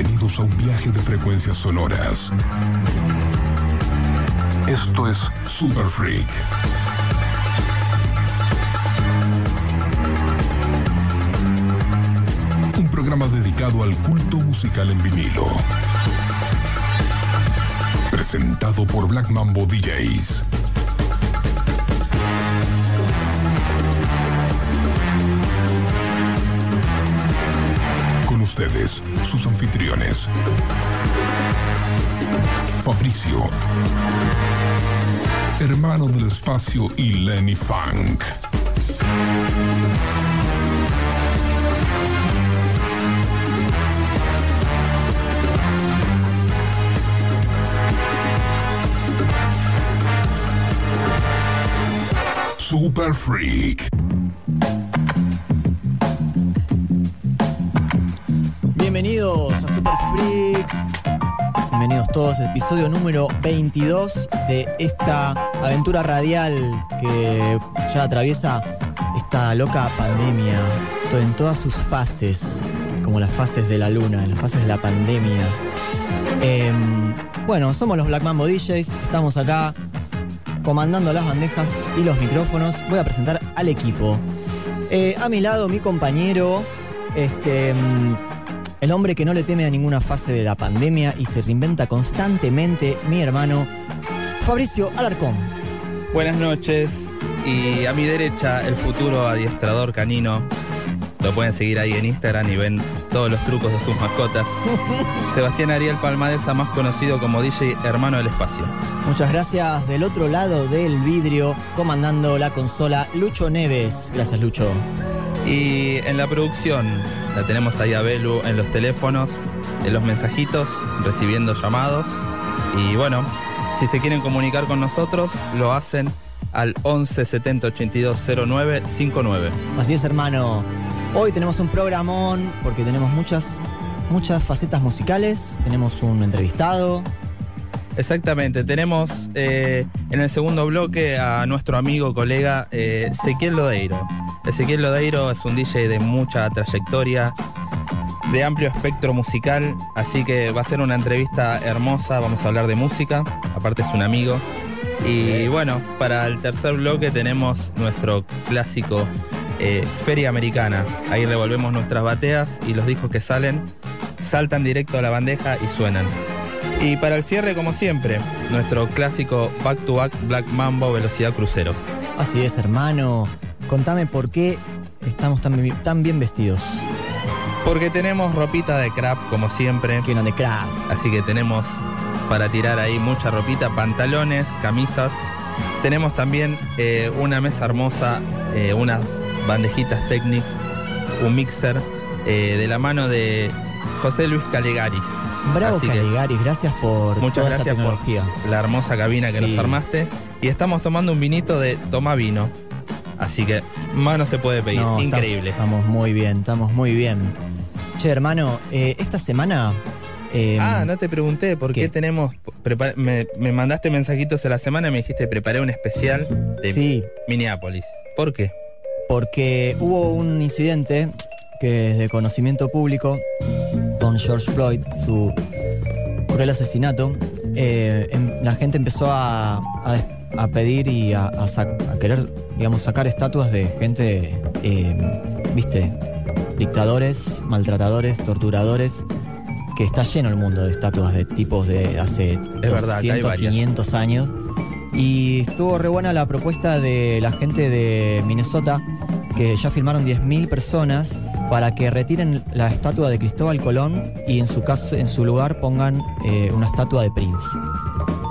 Bienvenidos a un viaje de frecuencias sonoras. Esto es Super Freak. Un programa dedicado al culto musical en vinilo. Presentado por Black Mambo DJs. Ustedes, sus anfitriones. Fabricio. Hermano del espacio y Lenny Funk. Super Freak. Bienvenidos a Super Freak. Bienvenidos todos episodio número 22 de esta aventura radial que ya atraviesa esta loca pandemia en todas sus fases, como las fases de la luna, las fases de la pandemia. Em, bueno, somos los Black Mambo DJs, estamos acá comandando las bandejas y los micrófonos. Voy a presentar al equipo. Eh, a mi lado, mi compañero, este, mm, el hombre que no le teme a ninguna fase de la pandemia y se reinventa constantemente, mi hermano Fabricio Alarcón. Buenas noches. Y a mi derecha, el futuro adiestrador canino. Lo pueden seguir ahí en Instagram y ven todos los trucos de sus mascotas. Sebastián Ariel Palmadesa, más conocido como DJ Hermano del Espacio. Muchas gracias del otro lado del vidrio, comandando la consola Lucho Neves. Gracias, Lucho. Y en la producción, la tenemos ahí a Belu en los teléfonos, en los mensajitos, recibiendo llamados. Y bueno, si se quieren comunicar con nosotros, lo hacen al 11 70 82 09 59. Así es, hermano. Hoy tenemos un programón porque tenemos muchas, muchas facetas musicales. Tenemos un entrevistado. Exactamente, tenemos eh, en el segundo bloque a nuestro amigo, colega eh, Ezequiel Lodeiro. Ezequiel Lodeiro es un DJ de mucha trayectoria, de amplio espectro musical, así que va a ser una entrevista hermosa, vamos a hablar de música, aparte es un amigo. Y bueno, para el tercer bloque tenemos nuestro clásico eh, Feria Americana. Ahí revolvemos nuestras bateas y los discos que salen saltan directo a la bandeja y suenan. Y para el cierre, como siempre, nuestro clásico Back to Back Black Mambo Velocidad Crucero. Así es, hermano. Contame por qué estamos tan, bi- tan bien vestidos. Porque tenemos ropita de crap, como siempre. No de craft. Así que tenemos para tirar ahí mucha ropita, pantalones, camisas. Tenemos también eh, una mesa hermosa, eh, unas bandejitas Technic, un mixer eh, de la mano de José Luis Calegaris. Bravo, Así que Caligaris. Gracias por muchas toda esta gracias por la hermosa cabina que Sí. nos armaste. Y estamos tomando un vinito de Toma Vino. Así que más no se puede pedir. No, Increíble. Estamos muy bien, estamos muy bien. Che, hermano, eh, esta semana. eh, Ah, no te pregunté por qué, ¿Qué? tenemos. me, me mandaste mensajitos a la semana y me dijiste preparé un especial de Sí, Minneapolis. ¿Por qué? porque hubo un incidente que es de conocimiento público con George Floyd, su cruel asesinato. Eh, em- la gente empezó a, a pedir y a, a sac- a querer, digamos, sacar estatuas de gente, eh, viste, dictadores, maltratadores, torturadores, que está lleno el mundo de estatuas de tipos de hace verdad, acá hay 200, varias. 500 años. Y estuvo re buena la propuesta de la gente de Minnesota, que ya firmaron 10.000 personas para que retiren la estatua de Cristóbal Colón y en su caso, en su lugar pongan eh, una estatua de Prince.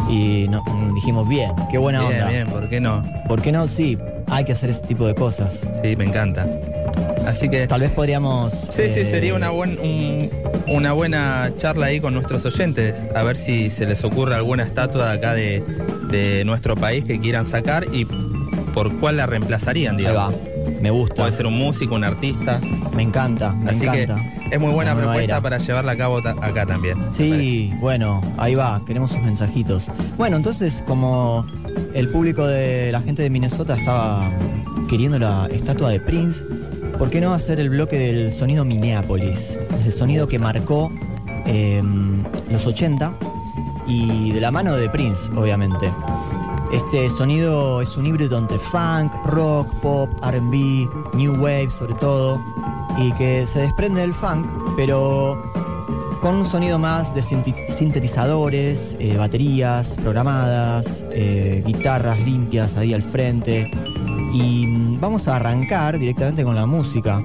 Y no- dijimos, bien, qué buena bien, onda. bien, ¿por qué no? ¿Por qué no? Sí, hay que hacer ese tipo de cosas. Sí, me encanta. Así que. Tal vez podríamos... Sí, sí, eh, sería una, buen, un- una buena charla ahí con nuestros oyentes, a ver si se les ocurre alguna estatua de acá de, de nuestro país que quieran sacar y por cuál la reemplazarían, Ahí va, digamos. Me gusta, Puede ser un músico, un artista. me encanta, me Así encanta. que es muy buena Una propuesta para llevarla a cabo acá también. Sí, bueno, ahí va, queremos sus mensajitos. Bueno, entonces como el público de la gente de Minnesota estaba queriendo la estatua de Prince, ¿por qué no hacer el bloque del sonido Minneapolis? El sonido que marcó eh, los 80 y de la mano de Prince, obviamente. Este sonido es un híbrido entre funk, rock, pop, RB, new wave sobre todo, y que se desprende del funk, pero con un sonido más de sintetizadores, eh, baterías programadas, eh, guitarras limpias ahí al frente. Y mm, vamos a arrancar directamente con la música.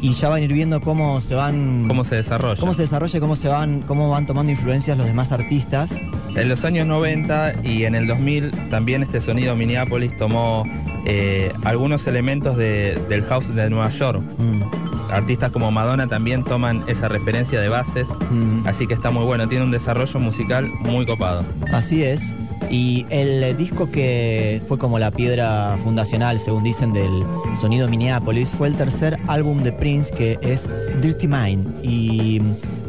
Y ya van a ir viendo cómo se van. ¿Cómo se desarrolla? cómo se desarrolla, cómo se van, cómo van tomando influencias los demás artistas. En los años 90 y en el 2000 también este sonido Minneapolis tomó eh, algunos elementos de- del house de Nueva York. Mm, Artistas como Madonna también toman esa referencia de bases, mm. así que está muy bueno, tiene un desarrollo musical muy copado. Así es. Y el eh, disco que fue como la piedra fundacional, según dicen, del sonido Minneapolis, fue el tercer álbum de Prince, que es Dirty Mind. Y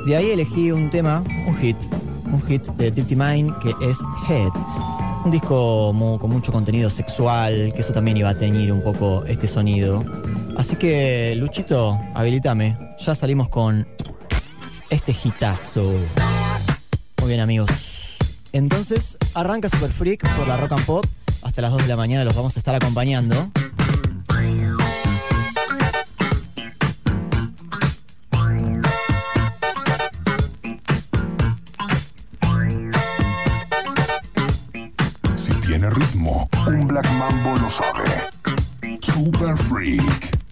de ahí elegí un tema, un hit, un hit de Dirty Mind, que es Head. Un disco con mucho contenido sexual, que eso también iba a teñir un poco este sonido. Así que, Luchito, habilítame. Ya salimos con este hitazo. Muy bien, amigos. Entonces, arranca Super Freak por la Rock and Pop. Hasta las 2 de la mañana los vamos a estar acompañando. Un Black Mambo lo sabe. Super Freak.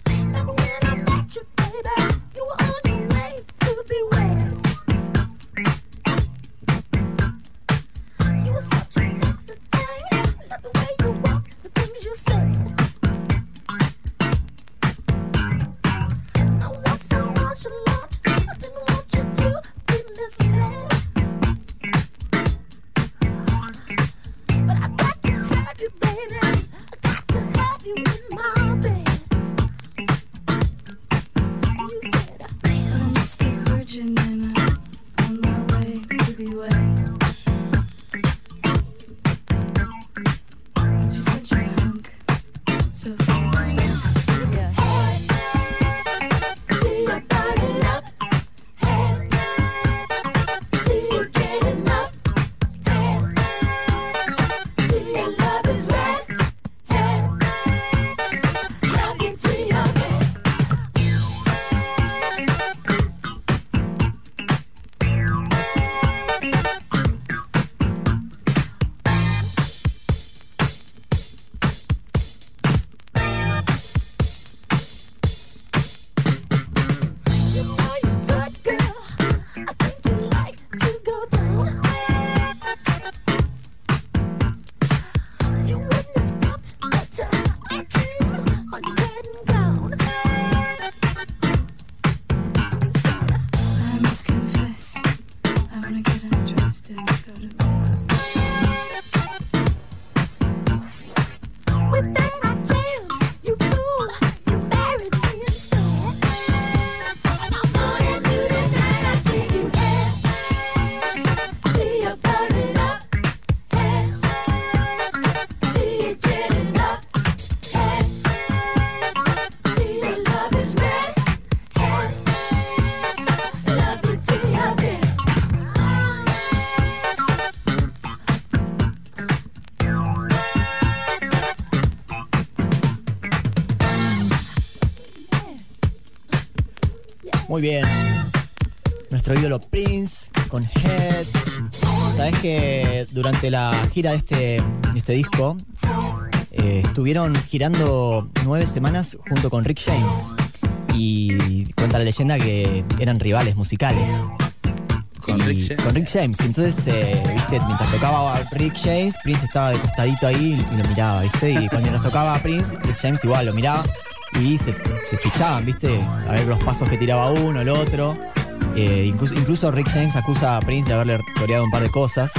Muy bien. Nuestro ídolo Prince con Head. Sabes que durante la gira de este, de este disco eh, estuvieron girando nueve semanas junto con Rick James. Y cuenta la leyenda que eran rivales musicales. Con Rick James. Con Rick James. Entonces, eh, viste, mientras tocaba Rick James, Prince estaba de costadito ahí y lo miraba, viste. Y cuando mientras tocaba Prince, Rick James igual lo miraba. Y se, se fichaban, viste, a ver los pasos que tiraba uno, el otro. Eh, incluso, incluso Rick James acusa a Prince de haberle coreado un par de cosas.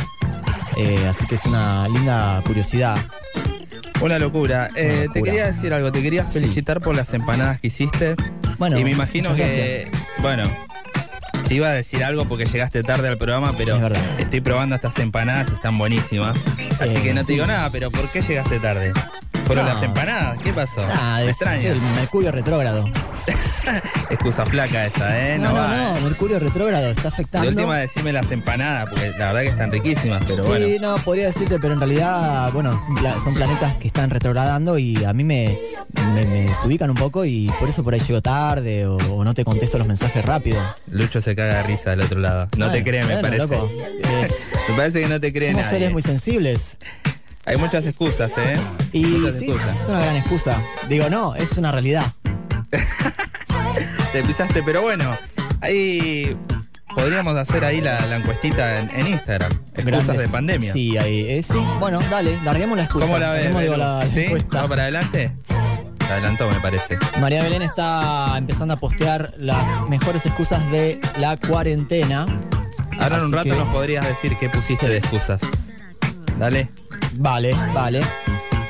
Eh, así que es una linda curiosidad. Una locura. Eh, Te quería decir algo, te quería Sí. felicitar por las empanadas que hiciste. Bueno, y me imagino que, bueno, te iba a decir algo porque llegaste tarde al programa, pero Es estoy probando estas empanadas y están buenísimas. Así Eh, que no te sí. digo nada, pero ¿por qué llegaste tarde? Fueron No. las empanadas, ¿qué pasó? Ah, es extraña. el Mercurio retrógrado. Excusa flaca esa, ¿eh? No, no, va, no, ¿eh? Mercurio retrógrado está afectando. De última decime las empanadas, porque la verdad que están riquísimas, pero sí, bueno. no, podría decirte, pero en realidad, bueno, son, pla- son planetas que están retrogradando y a mí me, me, me desubican un poco y por eso por ahí llego tarde o, o no te contesto los mensajes rápido. Lucho se caga de risa del otro lado. No te Bueno, cree, me parece. loco. Eh, Me parece que no te cree somos nadie. seres muy sensibles. Hay muchas excusas, ¿eh? Y muchas sí, excusas. es una gran excusa. Digo, no, es una realidad. Te pisaste, pero bueno, ahí podríamos hacer ahí la, la encuestita en, en Instagram. Excusas Grandes- de pandemia. Sí, ahí, eh, sí. Bueno, dale, larguemos la excusa. ¿Cómo la ves? Larguemos, digo, la, encuesta. ¿Vamos para adelante? Se adelantó, me parece. María Belén está empezando a postear las mejores excusas de la cuarentena. Ahora en un Así rato que- nos podrías decir qué pusiste de excusas. Dale. Vale, vale.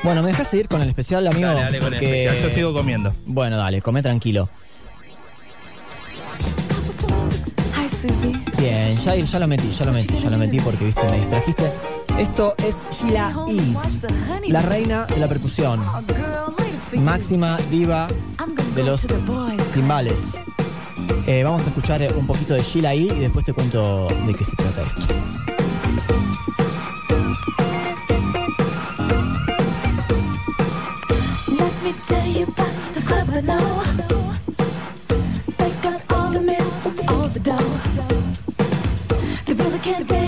Bueno, ¿me dejas seguir con el especial, amigo? Dale, dale con el Porque- especial. Yo sigo comiendo. Bueno, dale, come tranquilo. Hi, Susie. Bien, ya, ya lo metí, ya lo metí, ya lo metí porque, viste, me distrajiste. Esto es Sheila E., la reina de la percusión, máxima diva de los timbales. Eh, vamos a escuchar eh, un poquito de Sheila E. y después te cuento de qué se trata esto. You the club I know. They got all the all the dough. They really can't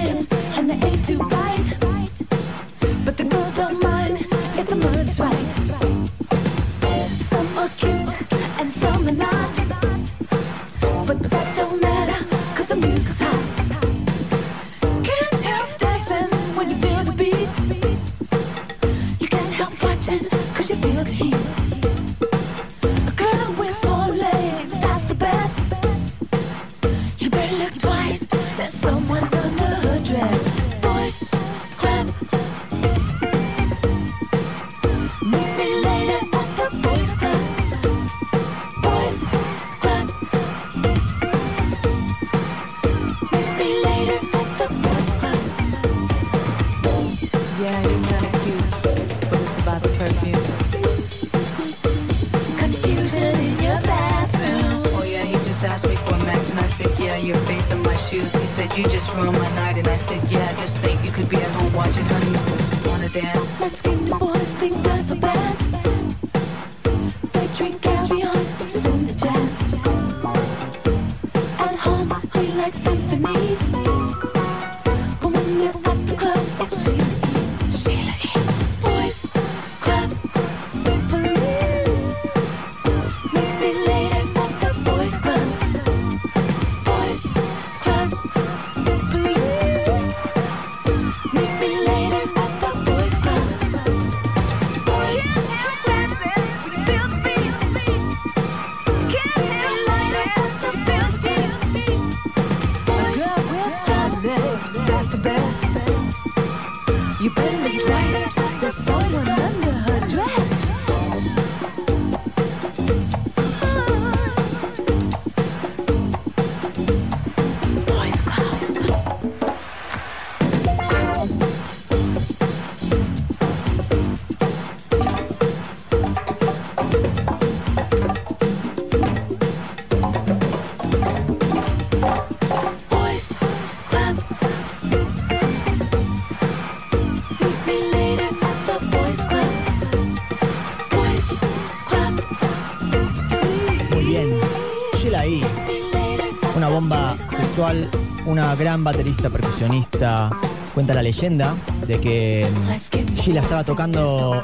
una gran baterista, percusionista. Cuenta la leyenda de que mm, Sheila estaba tocando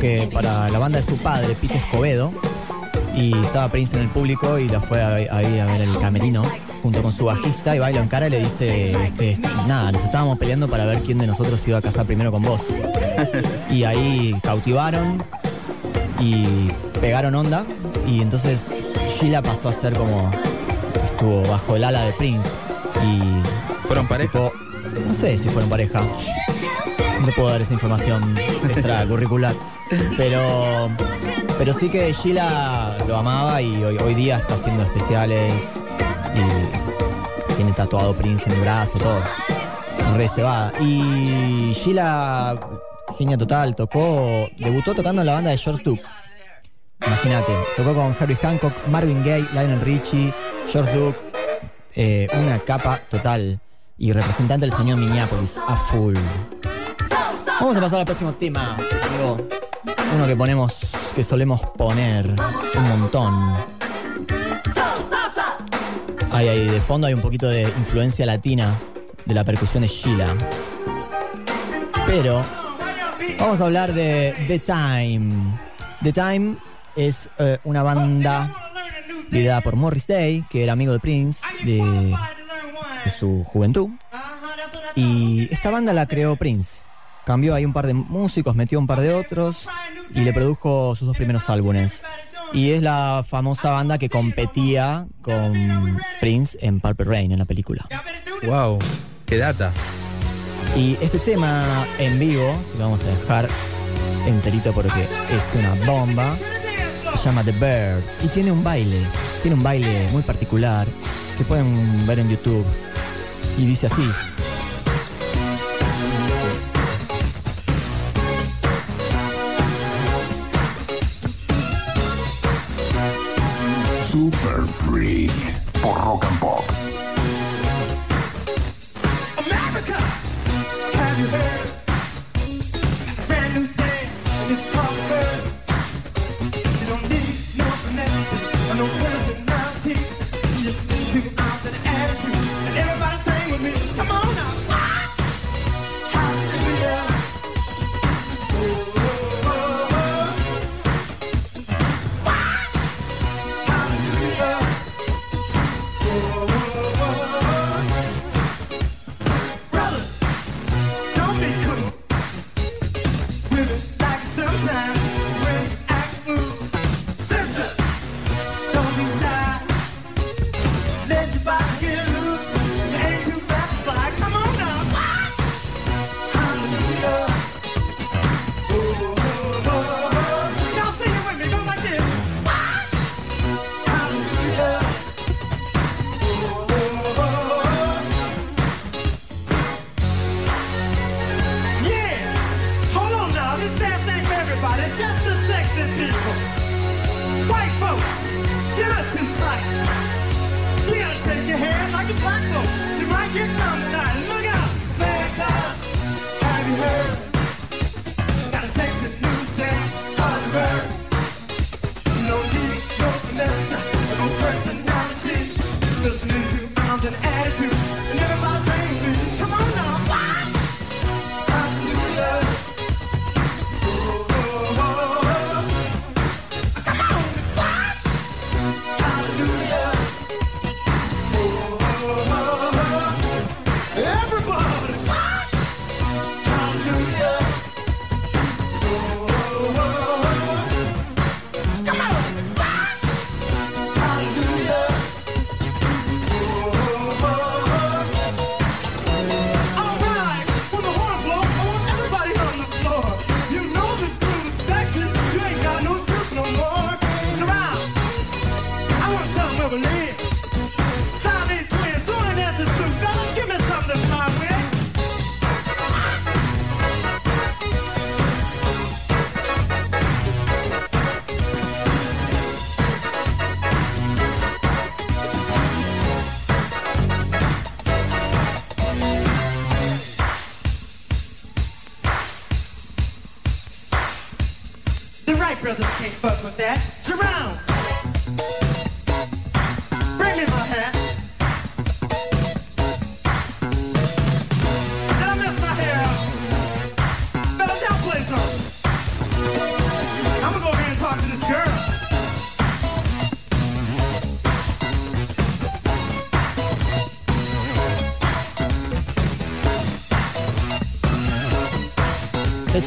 que para la banda de su padre, Pete Escobedo, y estaba Prince en el público y la fue ahí a ver el camerino junto con su bajista y baila en cara y le dice, este, nada, nos estábamos peleando para ver quién de nosotros iba a casar primero con vos. y ahí cautivaron y pegaron onda y entonces Sheila pasó a ser como estuvo bajo el ala de Prince y ¿Fueron pareja? no sé si fueron pareja no te puedo dar esa información extracurricular pero pero sí que Sheila lo amaba y hoy, hoy día está haciendo especiales y tiene tatuado Prince en el brazo todo re se va y Sheila genia total. Tocó, debutó tocando en la banda de George Duke. Imagínate, tocó con Harry Hancock, Marvin Gaye, Lionel Richie, George Duke. eh, una capa total. Y representante del señor Minneapolis, a full. Vamos a pasar al próximo tema. Uno que ponemos, que solemos poner un montón. Ahí, de fondo hay un poquito de influencia latina de la percusión de Sheila. Pero vamos a hablar de The Time. The Time es eh, una banda liderada por Morris Day, que era amigo de Prince de, de su juventud. Y esta banda la creó Prince. Cambió ahí un par de músicos, metió un par de otros y le produjo sus dos primeros álbumes. Y es la famosa banda que competía con Prince en Purple Rain, en la película. Wow, qué data. Y este tema en vivo, se lo vamos a dejar enterito porque es una bomba, llama The Bird y tiene un baile, tiene un baile muy particular que pueden ver en YouTube. Y dice así. Super Freak por Rock and Pop.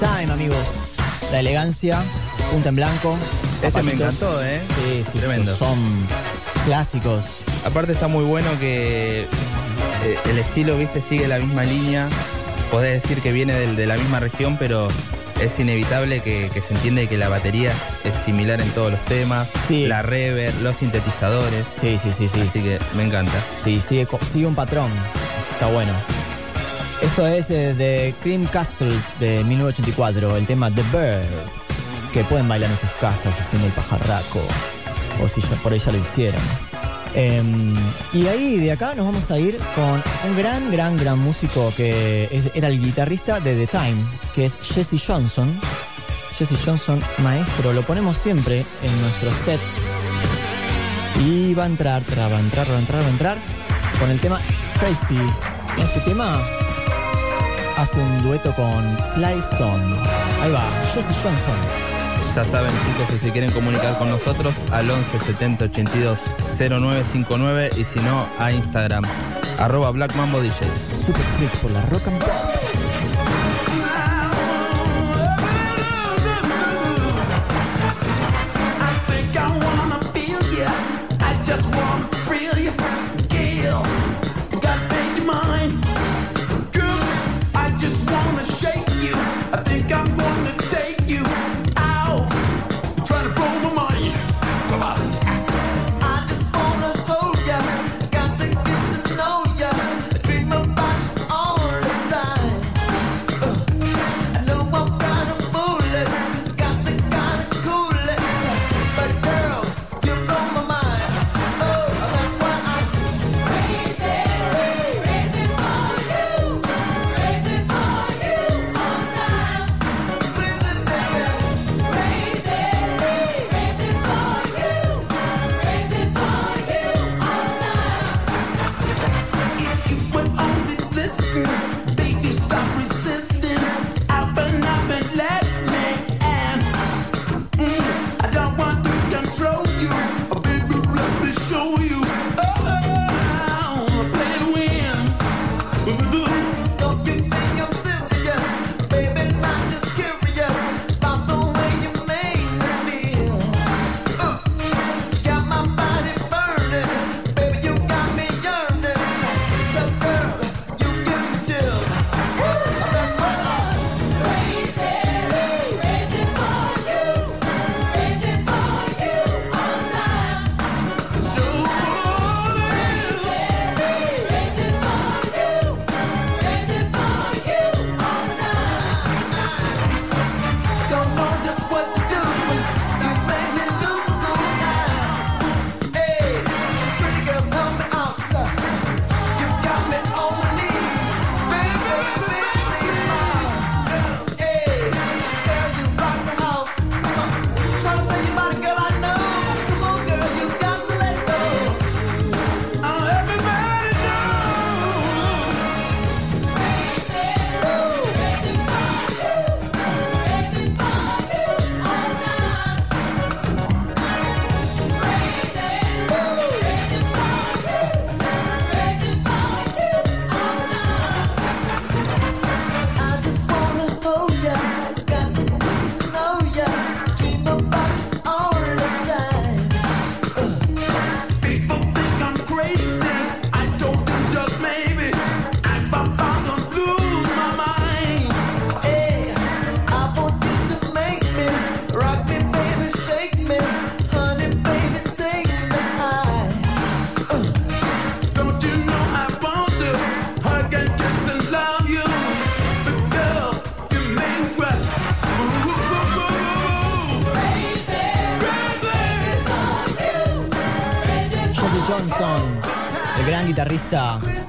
Time, amigos. La elegancia, punta en blanco. Este me encantó, ¿eh? Sí, sí, Tremendo. Son clásicos. Aparte está muy bueno que eh, el estilo, viste, sigue la misma línea. Podés decir que viene del- de la misma región, pero es inevitable que, que se entiende que la batería es, similar en todos los temas. Sí. La reverb, los sintetizadores. Sí, sí, sí, sí. Así que me encanta. Sí, sigue, sigue un patrón. Está bueno. Esto es eh, de Cream Castles de 1984, el tema The Bird, que pueden bailar en sus casas haciendo el pajarraco, o si ya- por ya lo hicieron. Em, y ahí de acá nos vamos a ir con un gran, gran, gran músico que era el guitarrista de The Time, que es Jesse Johnson. Jesse Johnson, maestro, lo ponemos siempre en nuestros sets. Y va a entrar, tra- va a entrar, va a entrar, va a entrar con el tema Crazy. Este tema hace un dueto con Sly Stone. Ahí va, Jesse Johnson. Ya saben, chicos, si se quieren comunicar con nosotros al 11 70 82 0959 y si no, a Instagram, arroba Black Mambo DJs. Super freak por la rock and pop.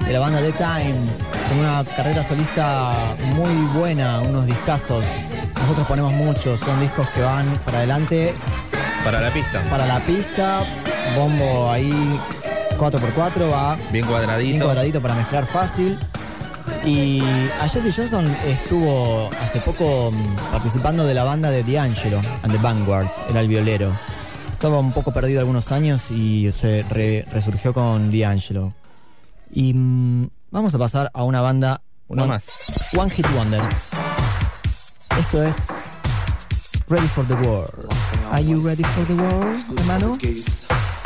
De la banda The Time, con una carrera solista muy buena, unos discazos. Nosotros ponemos muchos, son discos que van para adelante, Para la pista, para la pista, bombo ahí 4x4, va bien bien cuadradito. para mezclar fácil. Y a Jesse Johnson estuvo hace poco mm, participando de la banda de D'Angelo and the Vanguards, era el violero. Estaba un poco perdido algunos años y se re- resurgió con D'Angelo. Y mm, vamos a pasar a una banda. Una one- más. One Hit Wonder. Esto es Ready for the World. Are you ready for the world, hermano?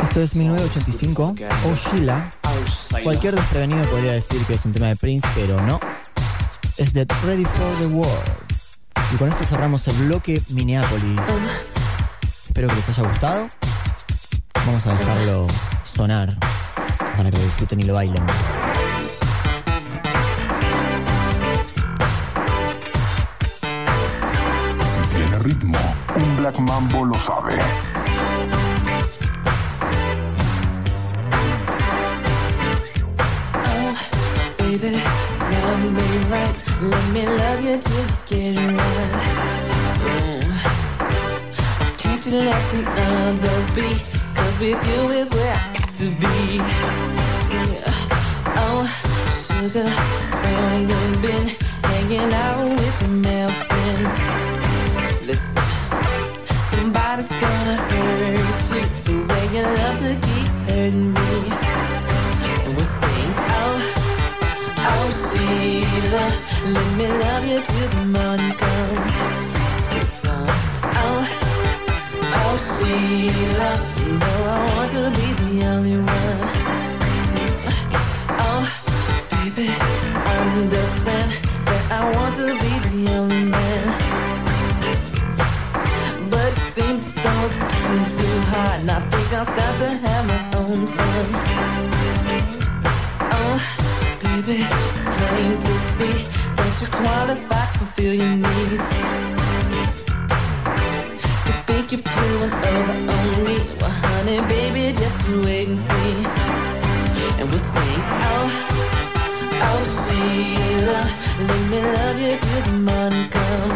Esto es 1985. Oh Sheila. Cualquier desprevenido podría decir que es un tema de Prince, pero no. Es de Ready for the World. Y con esto cerramos el bloque Minneapolis. Espero que les haya gustado. Vamos a dejarlo sonar para que lo disfruten y lo bailen. Si tiene ritmo, un Black Mambo lo sabe. Oh, baby, love me right, let me love you till you get right. Mm. Can't you let the others be? Cause with you is where I to be. Yeah. Oh, sugar, where you been? Hanging out with your male friends. Listen, somebody's gonna hurt you the way you love to keep hurting me. And we'll sing, oh, oh Sheila, let me love you till the morning comes. Sing song, oh, oh Sheila, I start to have my own fun. Oh, baby, it's plain to see that you're qualified to fulfill your needs. You think you're pulling over on me? Well, honey, baby, just you wait and see. And we'll sing, oh, oh, Sheila, let me love you till the morning comes.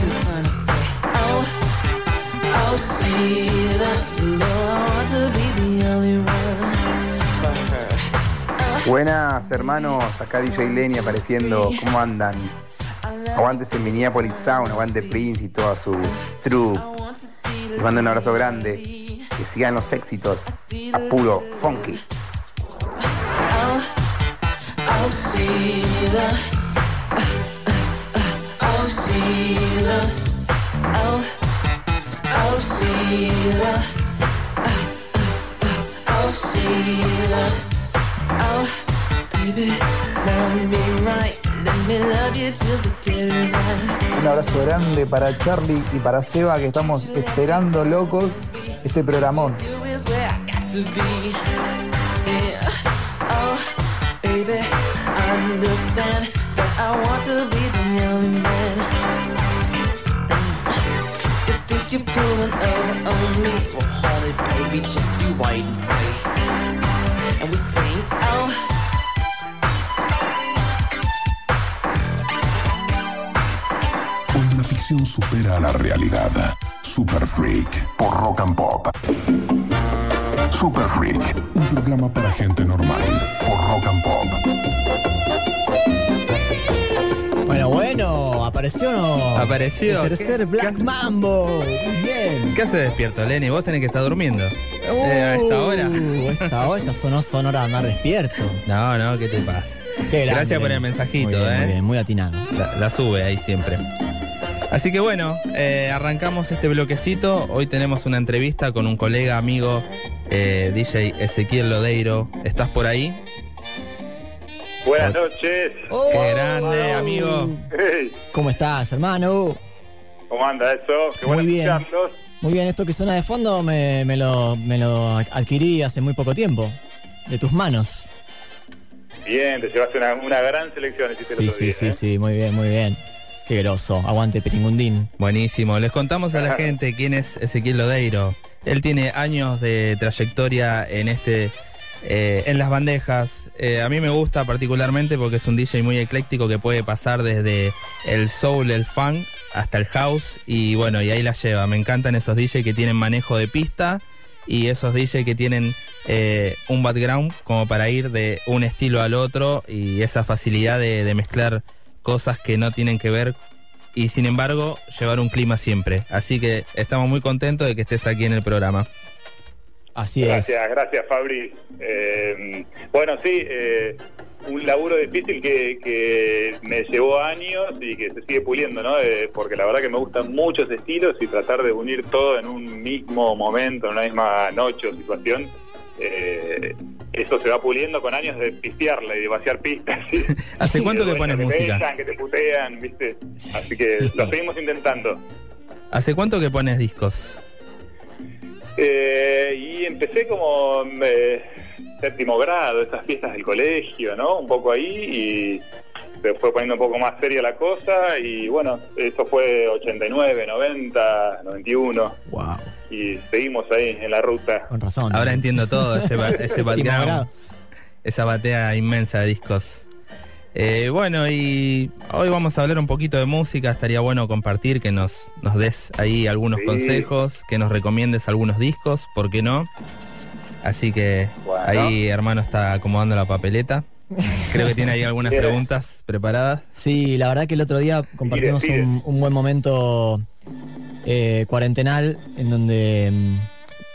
Cause honey, say, oh, oh, Sheila, Buenas hermanos, acá DJ Lenny apareciendo, ¿cómo andan? Aguante ese Minneapolis Sound, aguante Prince y toda su troupe. Les mando un abrazo grande, que sigan los éxitos a puro funky. Un abrazo grande para Charlie y para Seba que estamos esperando locos este programón. You're pulling over on me? Well, honey, baby, just you wait and see. And we sing. Ficción supera a la realidad. Super Freak por Rock and Pop. Super Freak, un programa para gente normal por Rock and Pop. Bueno, bueno, apareció o no? Apareció. El tercer ¿Qué- Black qué- Mambo. Muy bien. ¿Qué haces despierto, Lenny? Vos tenés que estar durmiendo. Eh, a esta hora. Uh, esta hora, esta sonó sonora de andar despierto. No, no, ¿qué te pasa? Qué grande, Gracias por el mensajito, muy bien, ¿eh? Muy bien, muy atinado. La, la sube ahí siempre. Así que bueno, eh, arrancamos este bloquecito. Hoy tenemos una entrevista con un colega, amigo, eh, DJ Ezequiel Lodeiro. ¿Estás por ahí? Buenas noches. Oh, Qué grande, amigo. Hey, ¿Cómo estás, hermano? ¿Cómo anda eso? Qué Muy bueno bien. escucharlos. Muy bien, esto que suena de fondo me, me lo, me lo adquirí hace muy poco tiempo. De tus manos. Bien, te llevaste una, una gran selección. Sí, sí, día, sí, ¿eh? sí, muy bien, muy bien. Qué groso. Aguante, Peringundín. Buenísimo. Les contamos a la gente quién es Ezequiel Lodeiro. Él tiene años de trayectoria en este. eh, en las bandejas. Eh, a mí me gusta particularmente porque es un DJ muy ecléctico que puede pasar desde el soul, el funk hasta el house y bueno, y ahí la lleva. Me encantan esos DJ que tienen manejo de pista y esos DJ que tienen eh, un background como para ir de un estilo al otro y esa facilidad de, de mezclar cosas que no tienen que ver y sin embargo llevar un clima siempre. Así que estamos muy contentos de que estés aquí en el programa. Así Gracias, gracias Fabri. Eh, bueno, sí, eh, un laburo difícil que, que me llevó años y que se sigue puliendo, ¿no? Eh, porque la verdad que me gustan muchos estilos y tratar de unir todo en un mismo momento, en una misma noche o situación. Eso se va puliendo con años de pistearla y de vaciar pistas. ¿sí? ¿Hace cuánto que pones te música? besan, que te putean, ¿viste? Así que lo seguimos intentando. ¿Hace cuánto que pones discos? Eh, y empecé como eh, séptimo grado, esas fiestas del colegio, ¿no? Un poco ahí y se fue poniendo un poco más seria la cosa y bueno, eso fue 89, 90, 91 Wow, y seguimos ahí en la ruta. con razón. Ahora entiendo todo, ese, ba- ese background, esa batea inmensa de discos. Eh, bueno, y hoy vamos a hablar un poquito de música. Estaría bueno compartir, que nos, nos des ahí algunos Sí. consejos, que nos recomiendes algunos discos, ¿por qué no? Así que Bueno. ahí hermano está acomodando la papeleta. Creo que tiene ahí algunas preguntas preparadas. Sí, la verdad que el otro día compartimos Pide, pide. un, un buen momento eh, cuarentenal en donde mm,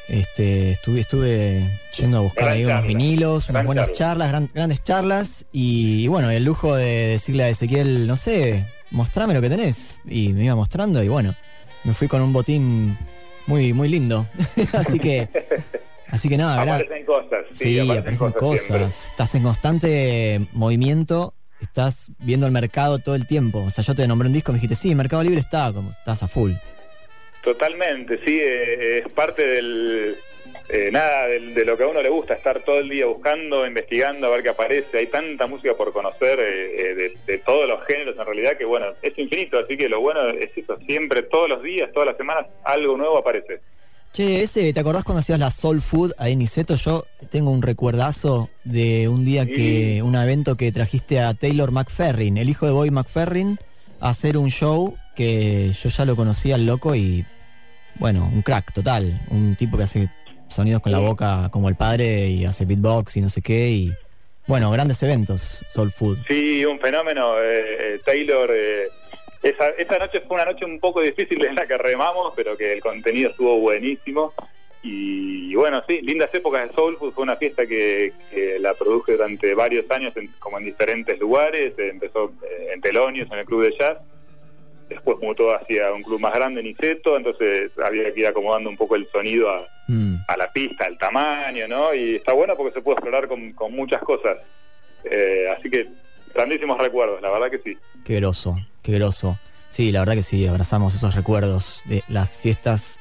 este, estuve, estuve yendo a buscar Gran ahí unos charla, vinilos, unas buenas charla. charlas, gran- grandes charlas y, y bueno, el lujo de decirle a Ezequiel, no sé, mostrame lo que tenés. Y me iba mostrando y bueno, me fui con un botín muy, muy lindo. así que, así que nada, cosas, sí, Sí, aparecen, aparecen cosas. Estás en constante movimiento, estás viendo el mercado todo el tiempo. O sea, yo te nombré un disco, me dijiste, sí, Mercado Libre está, como estás a full. Totalmente, sí, eh, es parte del... eh, nada, del- de lo que a uno le gusta, estar todo el día buscando, investigando, a ver qué aparece. Hay tanta música por conocer eh, eh, de, de todos los géneros en realidad que, bueno, es infinito. Así que lo bueno es eso, siempre, todos los días, todas las semanas, algo nuevo aparece. Che, ese, ¿te acordás cuando hacías la Soul Food ahí en Niceto? Yo tengo un recuerdazo de un día que, un evento que trajiste a Taylor McFerrin, el hijo de Boy McFerrin, a hacer un show que yo ya lo conocía al loco y, bueno, un crack total. Un tipo que hace sonidos con la boca como el padre y hace beatbox y no sé qué y, bueno, grandes eventos, Soul Food. Sí, un fenómeno. eh, eh, Taylor, eh, esa, esa noche fue una noche un poco difícil en la que remamos, pero que el contenido estuvo buenísimo. Y, bueno, sí, lindas épocas de Soul Food. Fue una fiesta que, que la produje durante varios años, en- como en diferentes lugares. Empezó eh, en Telonios, en el Club de Jazz. Después mutó hacia un club más grande, Niceto. Entonces había que ir acomodando un poco el sonido a, Mm. a la pista, al tamaño, ¿no? Y está bueno porque se puede explorar con, con muchas cosas. Eh, así que grandísimos recuerdos, la verdad que sí. Qué groso, qué groso. Sí, la verdad que sí, abrazamos esos recuerdos de las fiestas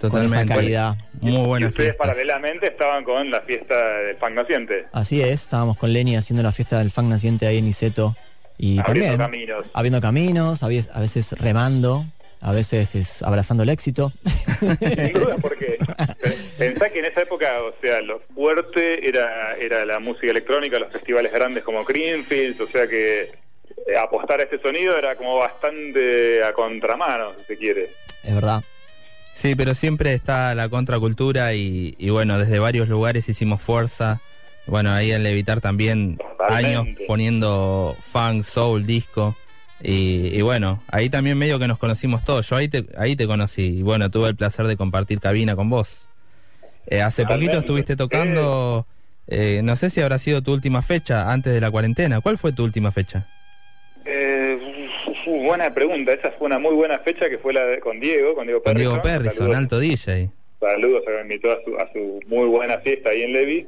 con esa Totalmente. calidad. Muy y buenas ustedes fiestas. paralelamente estaban con la fiesta del Funk Naciente, Así es, estábamos con Lenny haciendo la fiesta del funk naciente ahí en Niceto. Y abriendo también caminos. abriendo caminos, a veces, remando, a veces es abrazando el éxito. Sin duda, porque pensá que en esa época, o sea, lo fuerte era, era la música electrónica, los festivales grandes como Greenfield, o sea que eh, apostar a este sonido era como bastante a contramano, si se quiere. Es verdad. Sí, pero siempre está la contracultura y, y bueno, desde varios lugares hicimos fuerza. Bueno, ahí en Levitar también Totalmente. años poniendo funk, soul, disco. Y, y bueno, ahí también medio que nos conocimos todos. Yo ahí te, ahí te conocí y bueno, tuve el placer de compartir cabina con vos. Eh, hace Totalmente. poquito estuviste tocando, eh, no sé si habrá sido tu última fecha antes de la cuarentena. ¿Cuál fue tu última fecha? Eh, buena pregunta, esa fue una muy buena fecha que fue la de- con Diego, con Diego Con Perrison. Diego Perrison, Saludos. alto DJ. Saludos, me invitó a su, a su muy buena fiesta ahí en Levi.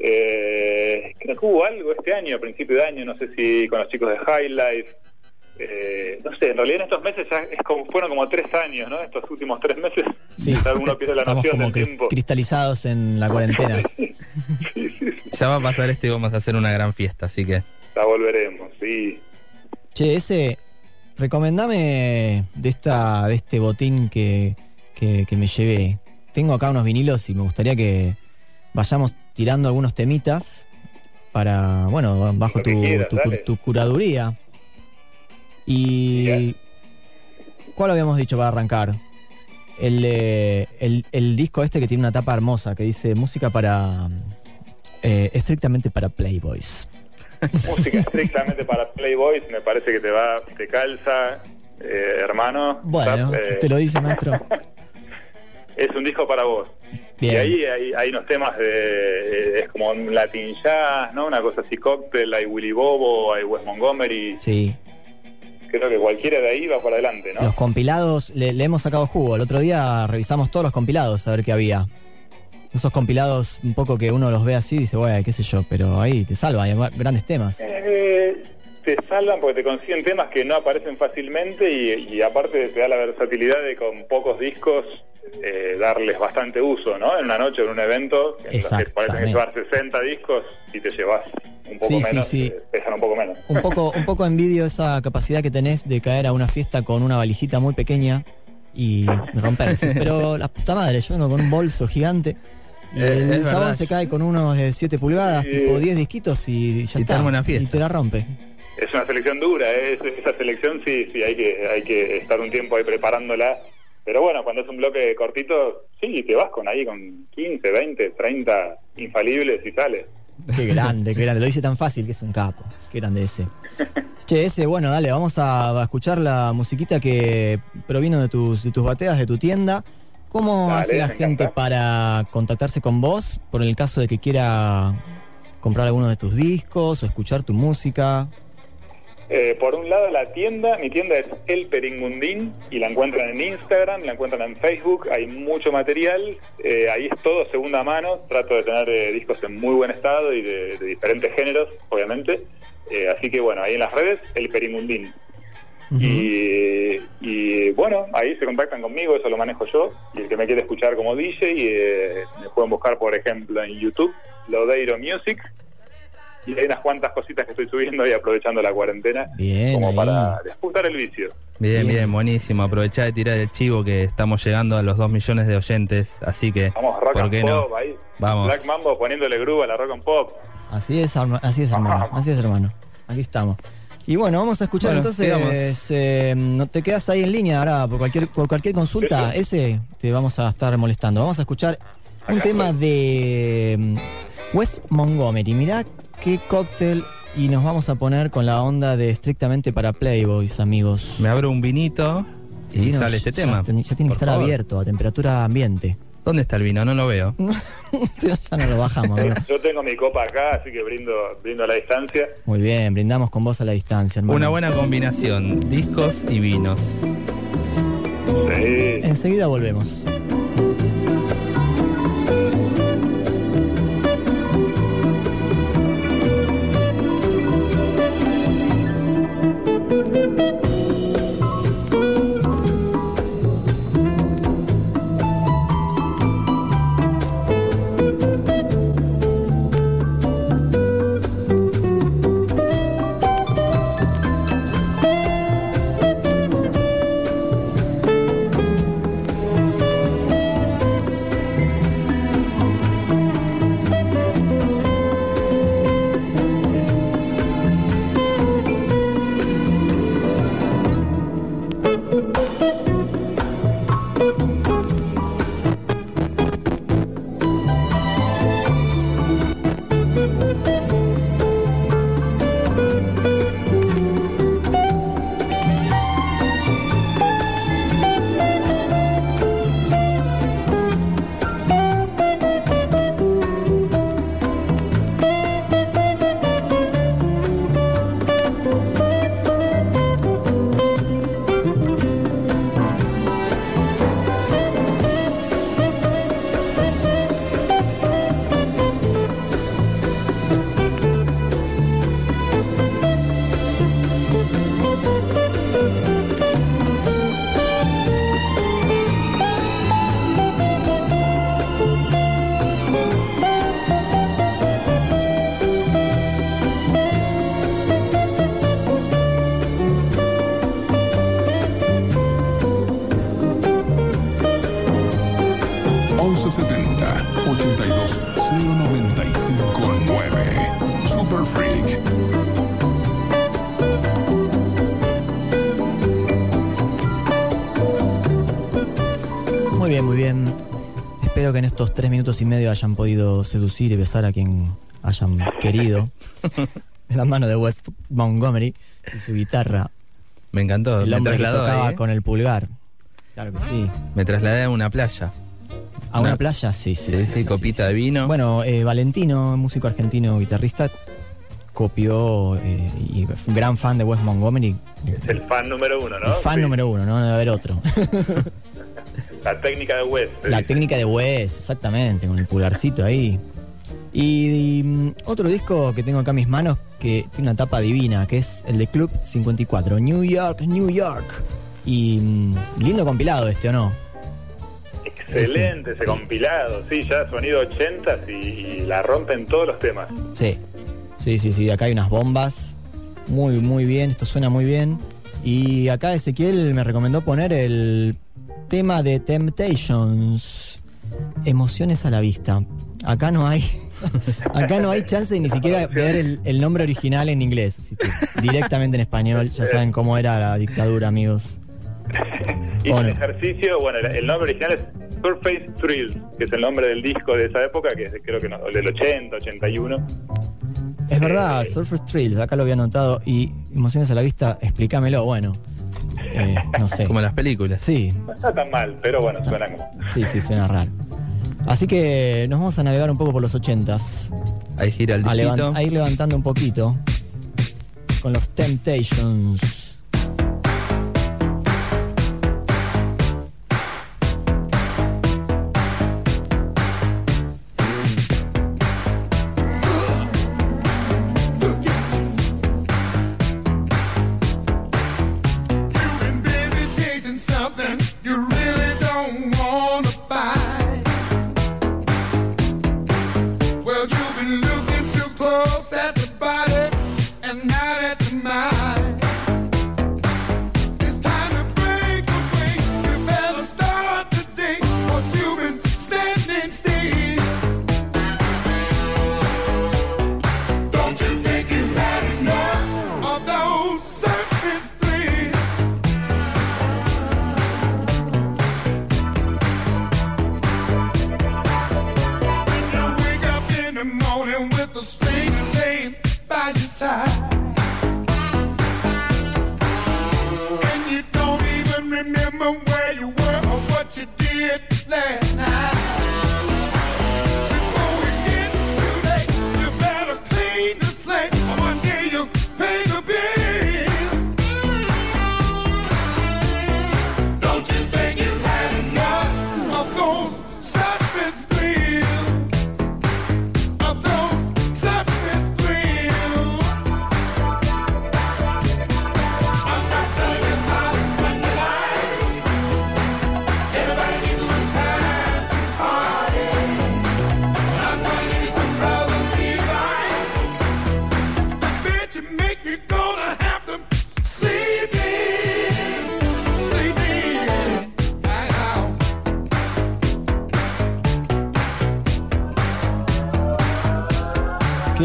Eh, creo que hubo algo este año, a principio de año, no sé si con los chicos de High Life. Eh, no sé, en realidad en estos meses ya es como, fueron como tres años, ¿no? Estos últimos tres meses. Sí. Alguno pierde la Estamos noción como del cri- tiempo. cristalizados en la cuarentena. Ya va a pasar esto y vamos a hacer una gran fiesta, así que... Ya volveremos, sí. Che, ese, recomendame de esta, de este botín que, que, que me llevé. Tengo acá unos vinilos y me gustaría que vayamos tirando algunos temitas para, bueno, bajo tu, quieras, tu, dale. tu curaduría. Y ¿cuál habíamos dicho para arrancar? El, eh, el, el disco este que tiene una tapa hermosa que dice música para eh, estrictamente para Playboys. Música estrictamente para Playboys, me parece que te va, te calza, eh, hermano. Bueno, eh, te lo dice maestro. es un disco para vos. Bien. Y ahí hay, hay unos temas de. eh, es como un Latin Jazz, ¿no? Una cosa así, cóctel, hay Willy Bobo, hay Wes Montgomery. Sí. Creo que cualquiera de ahí va para adelante, ¿no? Los compilados, le, le hemos sacado jugo. El otro día revisamos todos los compilados a ver qué había. Esos compilados un poco que uno los ve así y dice, bueno, qué sé yo, pero ahí te salva, hay gr- grandes temas. Eh, te salvan porque te consiguen temas que no aparecen fácilmente y, y aparte te da la versatilidad de con pocos discos eh, darles bastante uso, ¿no? En una noche, en un evento, en que Exactamente. llevar 60 discos y te llevas un poco Sí, sí, menos, sí. eh, pesan un poco menos. Un poco, un poco envidio esa capacidad que tenés de caer a una fiesta con una valijita muy pequeña y romperse. Pero la puta madre, yo vengo con un bolso gigante. Y Eh, el es chabón verdad. se cae con unos de 7 pulgadas, Sí. tipo 10 disquitos y ya Y te está. arma una fiesta. Y te la rompe. Es una selección dura, ¿eh? Es- esa selección sí, sí, hay que, hay que estar un tiempo ahí preparándola. Pero bueno, cuando es un bloque cortito, sí, te vas con ahí con 15, 20, 30 infalibles y sales. Qué grande, qué grande. Lo dice tan fácil que es un capo. Qué grande ese. Che, ese, bueno, dale, vamos a, a escuchar la musiquita que provino de tus, de tus bateas, de tu tienda. ¿Cómo Dale, hace la gente encanta. para contactarse con vos por el caso de que quiera comprar alguno de tus discos o escuchar tu música? Eh, por un lado, la tienda, mi tienda es El Peringundín y la encuentran en Instagram, la encuentran en Facebook, hay mucho material, eh, ahí es todo segunda mano, trato de tener eh, discos en muy buen estado y de, de diferentes géneros, obviamente, Eh, así que bueno, ahí en las redes, El Peringundín. y, y, bueno, ahí se contactan conmigo, eso lo manejo yo, y el que me quiere escuchar como DJ, eh, me pueden buscar por ejemplo en YouTube, Lodeiro Music, y hay unas cuantas cositas que estoy subiendo ahí aprovechando la cuarentena Bien, como ahí. para disputar el vicio. Bien, Bien. bien, buenísimo. Aprovechá de tirar el chivo que estamos llegando a los 2 millones de oyentes, así que, Vamos, rock ¿por and qué pop no? ahí. Vamos. Black Mambo poniéndole groove a la rock and pop. Así es, así es, hermano. Así es, hermano. Aquí estamos. Y bueno, vamos a escuchar Bueno, entonces. eh, no te quedas ahí en línea ahora por cualquier por cualquier consulta. Ese te vamos a estar molestando. Vamos a escuchar un Acá tema estoy. de mm, Wes Montgomery. Mirá qué cóctel y nos vamos a poner con la onda de estrictamente para Playboys, amigos. Me abro un vinito y sale este tema. Ya, tiene que estar favor. abierto a temperatura ambiente. ¿Dónde está el vino? No lo veo. ya no lo bajamos, amigo. Yo tengo mi copa acá, así que brindo, brindo a la distancia. Muy bien, brindamos con vos a la distancia, hermano. Una buena combinación, discos y vinos. Sí. Enseguida volvemos. Super Freak. Muy bien, muy bien. Espero que en estos tres minutos y medio hayan podido seducir y besar a quien hayan querido. En las manos de Wes Montgomery y su guitarra. Me encantó, El me hombre que trasladó tocaba ahí, ¿eh? con el pulgar. Claro que sí. Me trasladé a una playa. ¿A una Una- playa? Sí, sí. Sí, sí, copita de vino. Bueno, eh, Valentino, músico argentino, guitarrista, copió eh, y gran fan de Wes Montgomery. Es el fan número uno, ¿no? El fan Sí. número uno, no debe haber otro. La técnica de West. La técnica de Wes, exactamente, con el pulgarcito ahí. Y, y, mm, otro disco que tengo acá en mis manos que tiene una tapa divina, que es el de Club 54, New York, New York. Y mm, lindo compilado este, ¿o no? Excelente ese sí. compilado, sí, ya sonido 80 y, y la rompen todos los temas. Sí, sí, sí, sí. Acá hay unas bombas. Muy, muy bien. Esto suena muy bien. Y acá Ezequiel me recomendó poner el tema de Temptations. Emociones a la vista. Acá no hay. Acá no hay chance ni siquiera ver el, el nombre original en inglés. directamente en español. Ya saben cómo era la dictadura, amigos. Y Bueno. el ejercicio, bueno, el, el nombre original es Surface Thrills, que es el nombre del disco de esa época, que es creo que no, del 80, 81. Es verdad, Surfer Thrills, acá lo había anotado. Y emociones a la vista, explícamelo. Bueno, eh, no sé. Como las películas. Sí, No está tan mal, pero bueno, suena como. Sí, sí, suena raro. Así que nos vamos a navegar un poco por los ochentas. Ahí gira el A, levan- disquito. a ir levantando un poquito. Con los Temptations.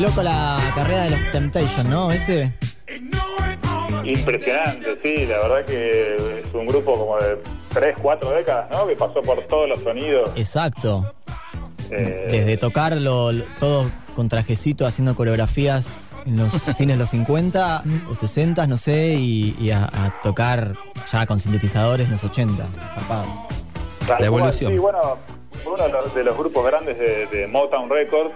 Loco la carrera de los Temptations, ¿no? Ese. Impresionante, sí, la verdad que es un grupo como de 3, 4 décadas, ¿no? Que pasó por todos los sonidos. Exacto. Eh, Desde tocarlo todo con trajecito, haciendo coreografías en los fines de los 50 o 60, no sé, y, y a, a tocar ya con sintetizadores en los 80. Zarpado. Tal La evolución. Sí, bueno, fue uno de los, de los grupos grandes de, de Motown Records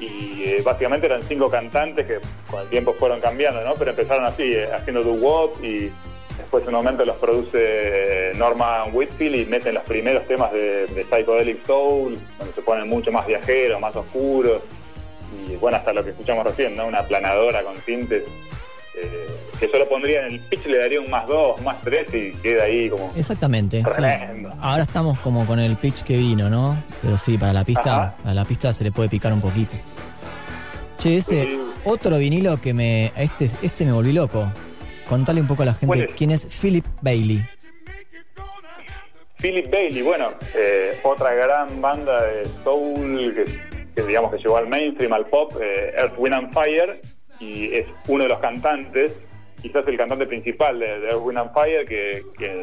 y eh, básicamente eran cinco cantantes que con el tiempo fueron cambiando, ¿no? Pero empezaron así, eh, haciendo doo-wop y después en un momento los produce eh, Norman Whitfield y meten los primeros temas de, de Psychedelic Soul, donde se ponen mucho más viajeros, más oscuros y bueno, hasta lo que escuchamos recién, ¿no? Una planadora con tintes. Eh, que yo lo pondría en el pitch, le daría un más dos, más tres y queda ahí como Exactamente. sí. Ahora estamos como con el pitch que vino, ¿no? Pero sí, para la pista, Ajá. a la pista se le puede picar un poquito. Che, ese Sí. otro vinilo que me. Este, este me volví loco. Contale un poco a la ¿Cuál gente es? quién es Philip Bailey. Philip Bailey, bueno, eh, otra gran banda de soul que, que digamos que llegó al mainstream, al pop, eh, Earth, Wind and Fire, y es uno de los cantantes, quizás el cantante principal de, de Earth, Wind and Fire, que, que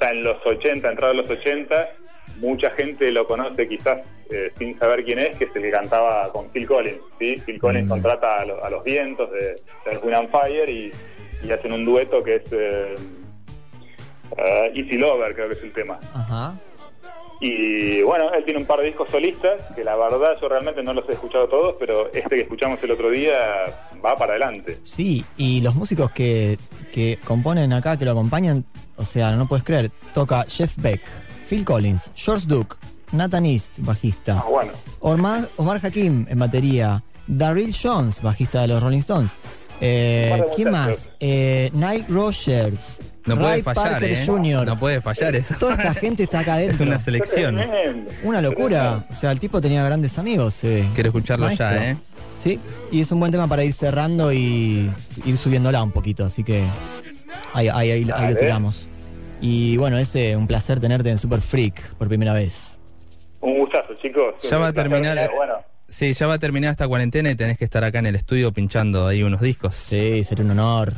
ya en los 80, entrado en los 80, mucha gente lo conoce quizás eh, sin saber quién es, que es el que cantaba con Phil Collins, ¿sí? Phil Collins Mm. contrata a, lo- a los vientos de, de Earth, Wind and Fire y, y hacen un dueto que es... eh, eh, Easy Lover, creo que es el tema. Ajá. Y bueno, él tiene un par de discos solistas que la verdad yo realmente no los he escuchado todos, pero este que escuchamos el otro día va para adelante. Sí, y los músicos que, que componen acá, que lo acompañan, o sea, no puedes creer, toca Jeff Beck, Phil Collins, George Duke, Nathan East, bajista, Ah, bueno, Omar, Omar Hakim en batería, Daryl Jones, bajista de los Rolling Stones, Eh, ¿Quién más? Eh, Nile Rogers. No puede Ray fallar, Parker ¿eh? Jr. No puede fallar eso. Toda esta gente está acá Es adentro. una selección. Una locura. O sea, el tipo tenía grandes amigos. ve. Quiero escucharlo Maestro. ya, ¿eh? Sí, y es un buen tema para ir cerrando y ir subiéndola un poquito, así que ahí, ahí, ahí- ahí lo tiramos. Y bueno, ese un placer tenerte en Super Freak por primera vez. Un gustazo, chicos. Ya va a terminar. Bueno, Sí, ya va a terminar esta cuarentena y tenés que estar acá en el estudio pinchando ahí unos discos. Sí, sería un honor.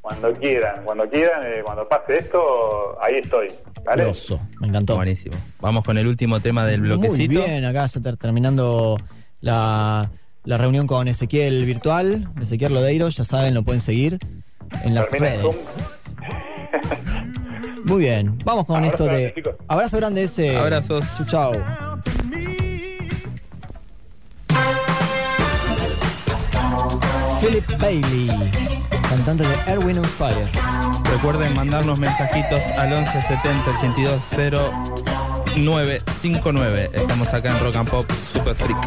cuando quieran, cuando quieran, eh, cuando pase esto, ahí estoy. ¿Vale? Grosso, me encantó. Buenísimo. Vamos con el último tema del Muy bloquecito. bien, acá ya ter- terminando la, la reunión con Ezequiel virtual, Ezequiel Lodeiro, ya saben, lo pueden seguir en las Termina redes. Muy bien, vamos con Abrazo esto de... grande. Abrazo grande ese. Abrazos. Chau, chau. Philip Bailey, cantante de Erwin on Fire. Recuerden mandarnos mensajitos al 11 70 82 0959. Estamos acá en Rock and Pop Super Freak.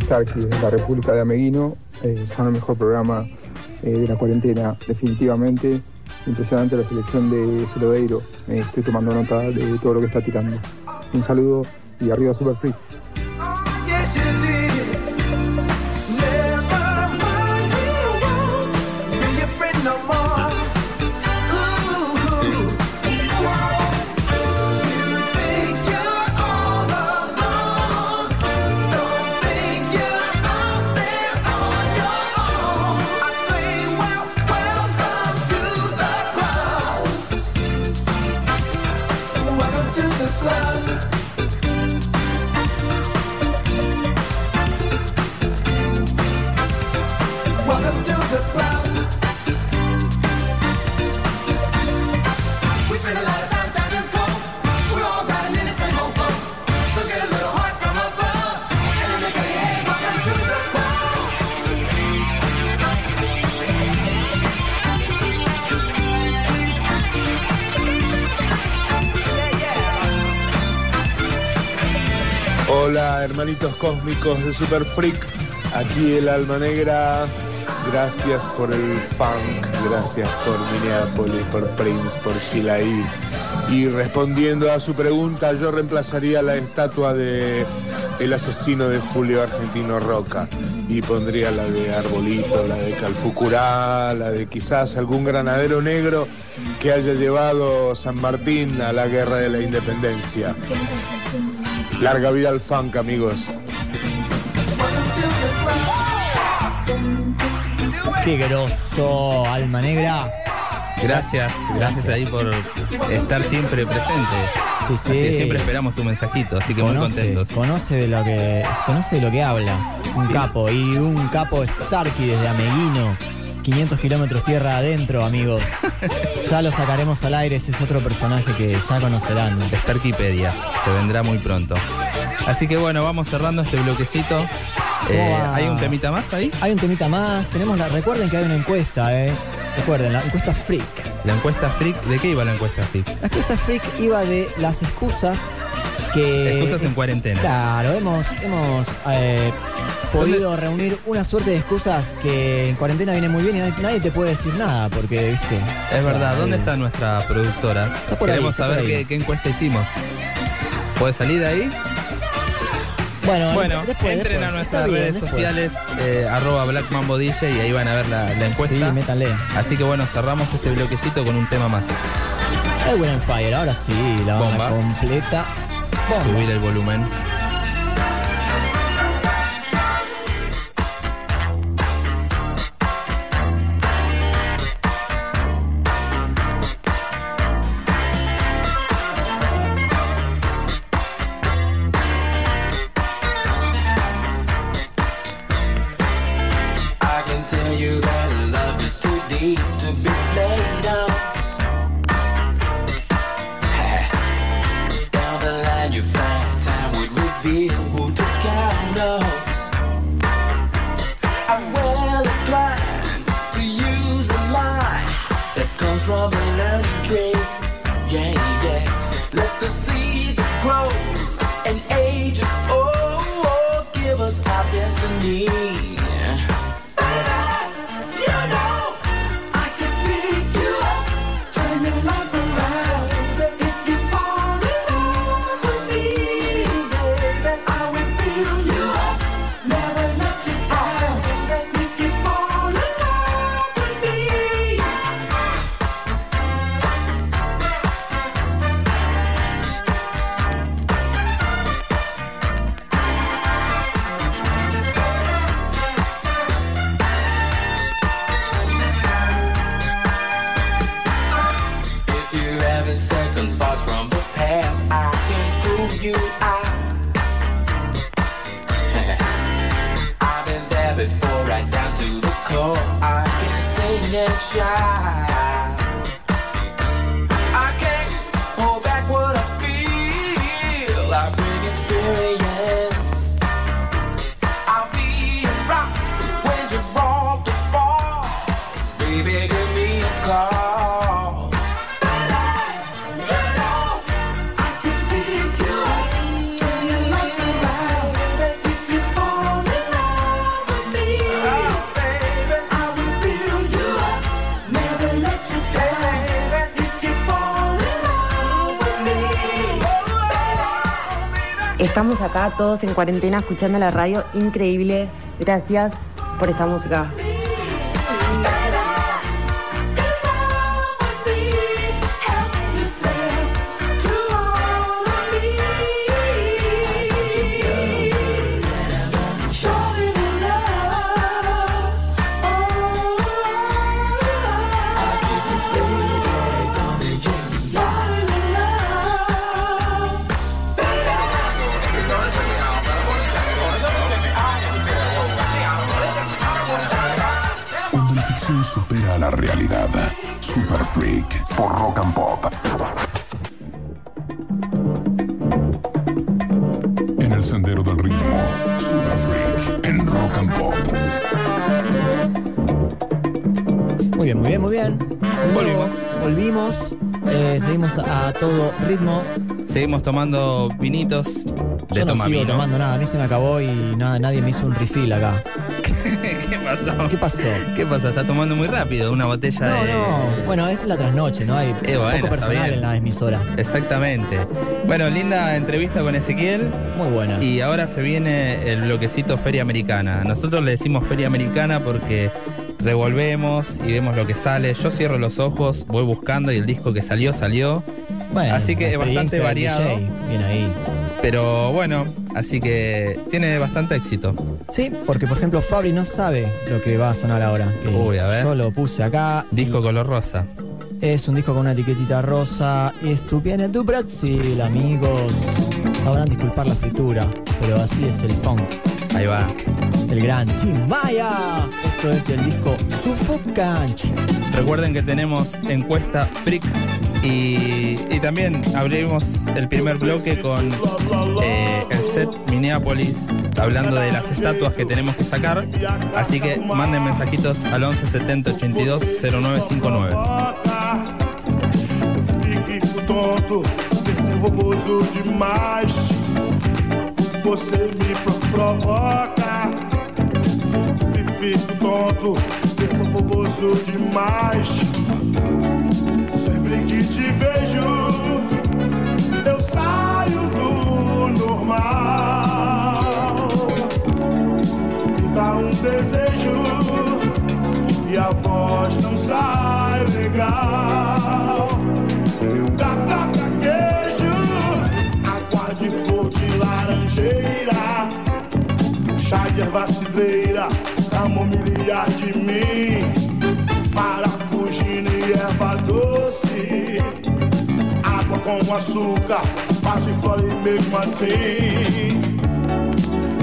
Starkey la República de Ameguino. Eh, son el mejor programa eh, de la cuarentena, definitivamente. Impresionante la selección de Celodeiro. Eh, estoy tomando nota de todo lo que está tirando. Un saludo y arriba Super Freak. Cósmicos de Super Freak, aquí el Alma Negra, gracias por el funk, gracias por Minneapolis, por Prince, por Shilaí. Y respondiendo a su pregunta, yo reemplazaría la estatua de el asesino de Julio Argentino Roca y pondría la de Arbolito, la de Calfucurá, la de quizás algún granadero negro que haya llevado San Martín a la guerra de la independencia. Larga vida al funk, amigos. Qué grosso, alma negra. Gracias, gracias ahí por estar siempre presente. Sí, Así siempre esperamos tu mensajito, así que muy Conoce, contentos. conoce de lo que conoce de lo que habla. Un capo y un capo Starkey desde Ameguino. 500 kilómetros tierra adentro, amigos. Ya lo sacaremos al aire, ese es otro personaje que ya conocerán. Starkipedia, se vendrá muy pronto. Así que bueno, vamos cerrando este bloquecito. Eh? ¿Hay un temita más ahí? Hay un temita más, tenemos la, recuerden que hay una encuesta, eh. Recuerden, la encuesta freak. La encuesta freak, ¿de qué iba la encuesta freak? La encuesta freak iba de las excusas que. Excusas en cuarentena. Claro, hemos, hemos eh, podido reunir una suerte de excusas que en cuarentena viene muy bien y nadie, nadie te puede decir nada, porque, viste. Es o sea, verdad, ¿dónde es- está nuestra productora? Está por ahí, Queremos está por saber ahí. qué, qué encuesta hicimos. ¿Puede salir de ahí? Bueno, Bueno, después, entren después, a nuestras bien, redes después. sociales, eh, arroba Black Mambo DJ y ahí van a ver la, la encuesta. Sí, métanle. Así que bueno, cerramos este bloquecito con un tema más. El Fire, ahora sí, la banda Bomba. completa. Bomba. Subir el volumen. Todos en cuarentena escuchando la radio, increíble. Gracias por esta música. Ficción supera a la realidad. Super Freak por Rock and Pop. En el sendero del ritmo. Super Freak en Rock and Pop. Muy bien, muy bien, muy bien. De nuevo, Volvimos. Volvimos. eh, seguimos a todo ritmo. Seguimos tomando vinitos de Yo no toma sigo vino. tomando nada, a mí se me acabó y nada, nadie me hizo un refill acá. ¿Qué pasó? ¿Qué pasó? ¿Qué pasa? Está tomando muy rápido una botella No, de. no. Bueno, es la trasnoche, ¿no? Hay Eh, bueno, poco personal en la emisora. Exactamente. Bueno, linda entrevista con Ezequiel. Muy buena. Y ahora se viene el bloquecito Feria Americana. Nosotros le decimos Feria Americana porque revolvemos y vemos lo que sale. Yo cierro los ojos, voy buscando y el disco que salió, salió. Bueno, así que es bastante variado. DJ, Bien ahí. Pero bueno, así que tiene bastante éxito. Sí, porque por ejemplo Fabri no sabe lo que va a sonar ahora. Que Uy, a ver. Yo lo puse acá. Disco color rosa. Es un disco con una etiquetita rosa. Estupiene tu Brasil, amigos. Sabrán disculpar la fritura, pero así es el funk. Ahí va. El gran Tim Maya. Esto es del disco Sufocante. Recuerden que tenemos encuesta Freak y, y también abrimos el primer bloque con eh, el set Minneapolis hablando de las estatuas que tenemos que sacar. Así que manden mensajitos al 11 70 82 0959. Fique tonto, nervoso demais. Você me pro- provoca. fico tonto, demais. Te vejo, eu saio do normal. Me dá um desejo e a voz não sai legal. Dá, dá queijo, água de flor de laranjeira, chá de erva cidreira, camomilha de mim, e erva doce, água com açúcar, passo e mesmo assim.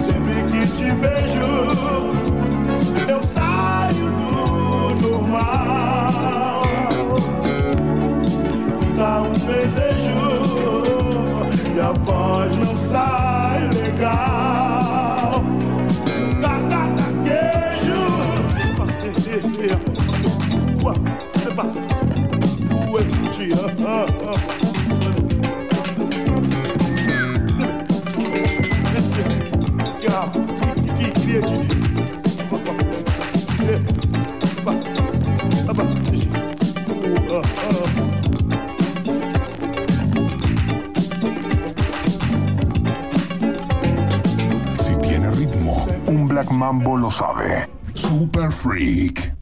Sempre que te vejo, eu saio do normal. Me dá um desejo e a voz não sai legal. Mambo lo sabe. Super Freak.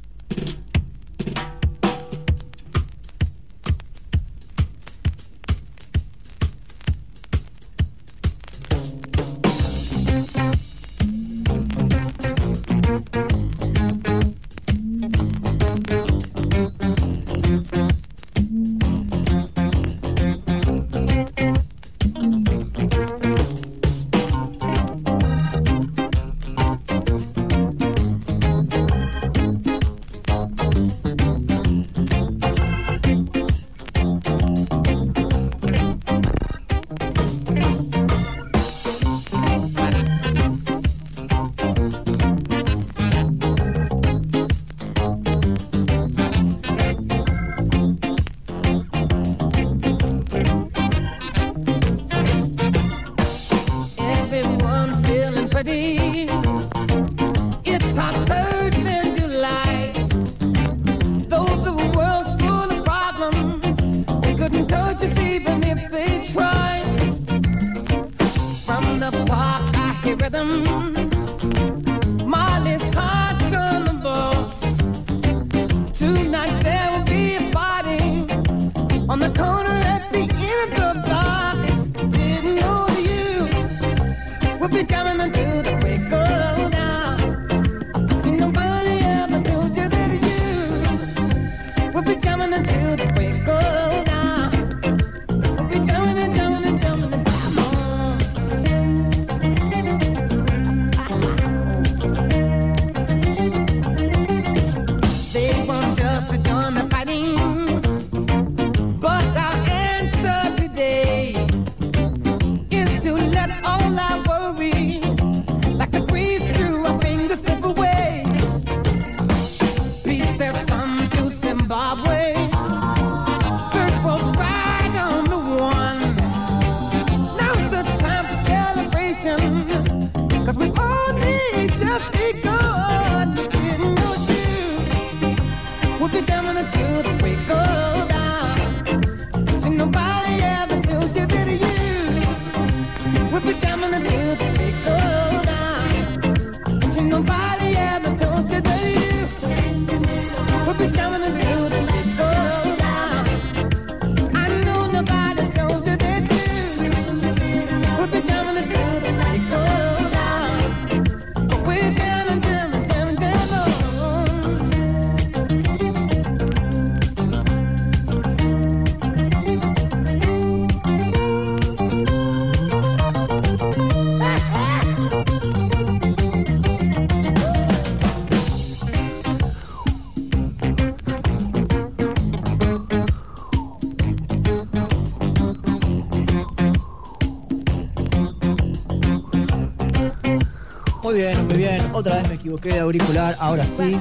Muy bien, muy bien. Otra vez me equivoqué de auricular, ahora sí.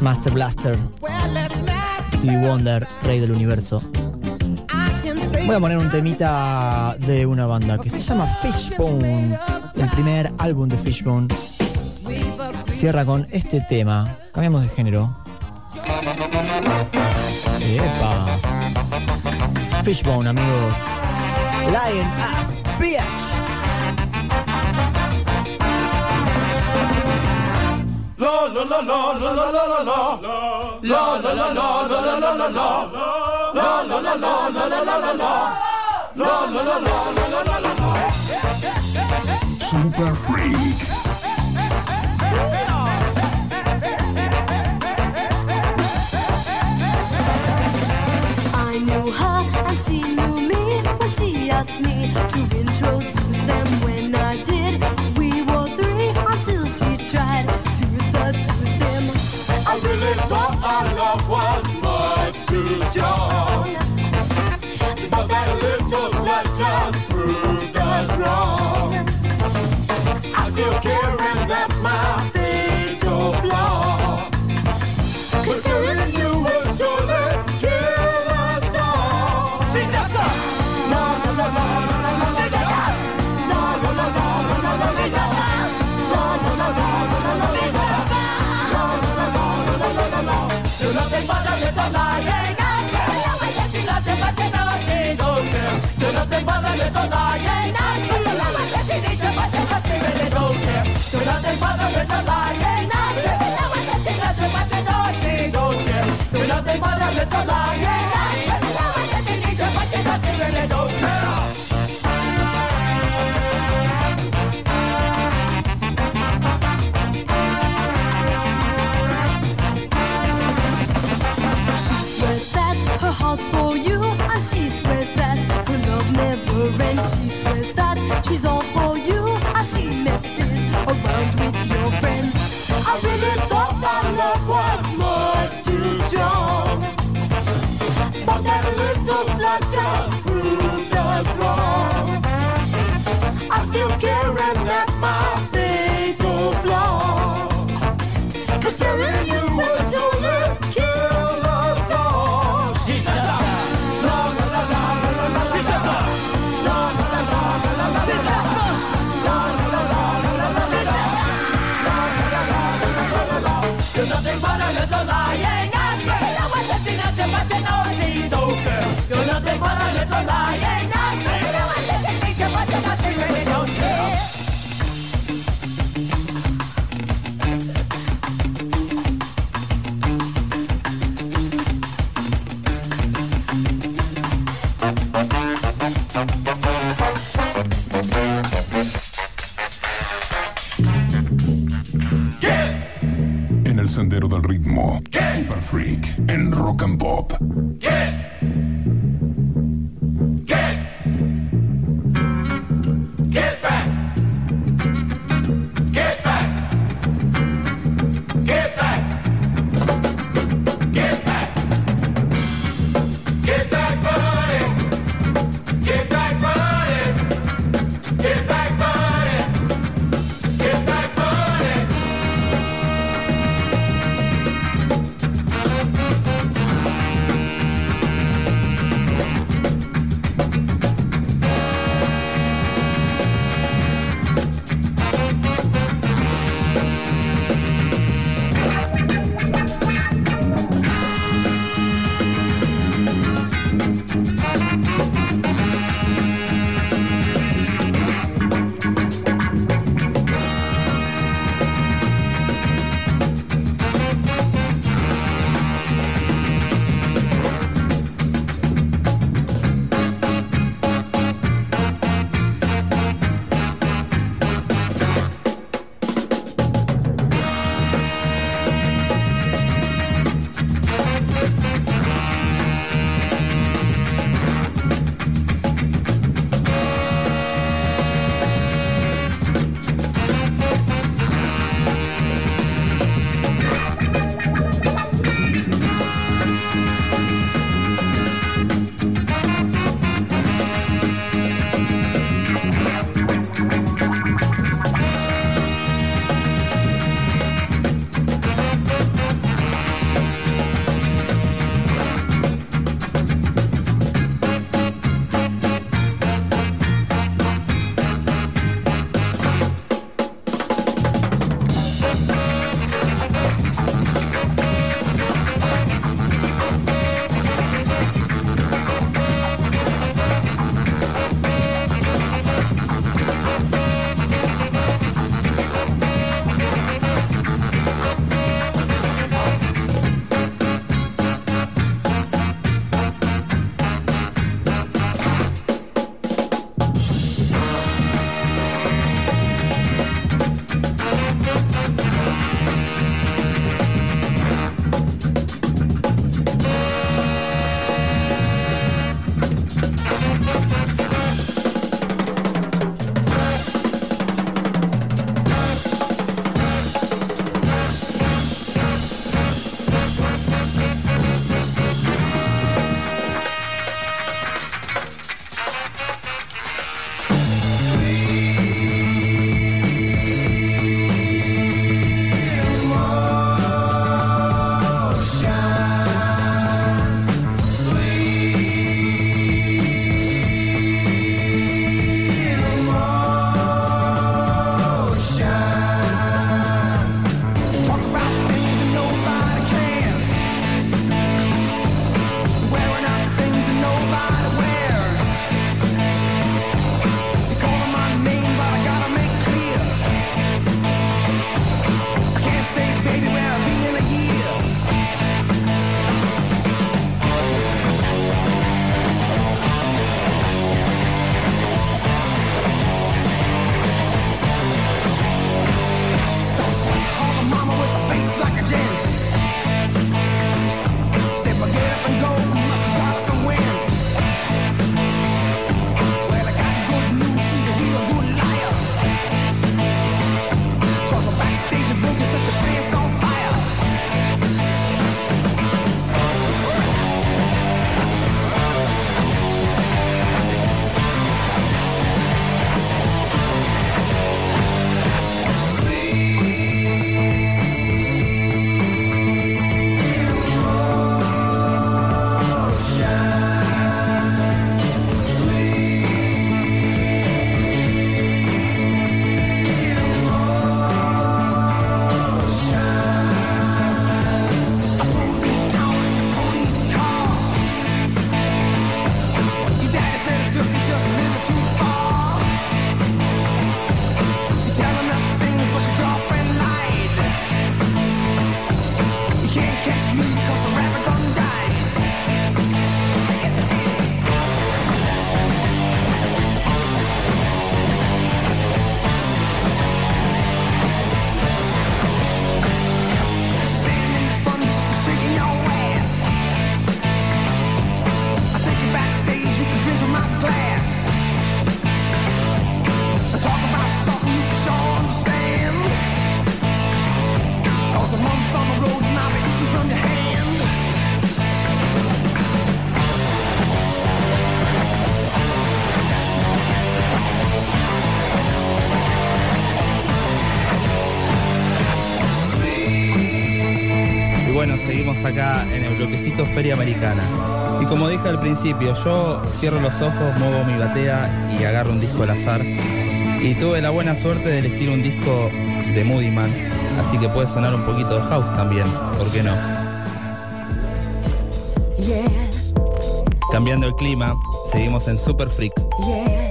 Master Blaster. Stevie Wonder, rey del universo. Voy a poner un temita de una banda que se llama Fishbone. El primer álbum de Fishbone. Cierra con este tema. Cambiamos de género. Fishbone, amigos. Lion Ass Bitch. Super Freak. Mi padre ha hecho la guerra Pero no hay gente ni se va a quedar sin el dinero Feria Americana. Y como dije al principio, yo cierro los ojos, muevo mi batea y agarro un disco al azar. Y tuve la buena suerte de elegir un disco de Moody Man, así que puede sonar un poquito de house también, ¿por qué no? Yeah, Cambiando el clima, seguimos en Super Freak. yeah.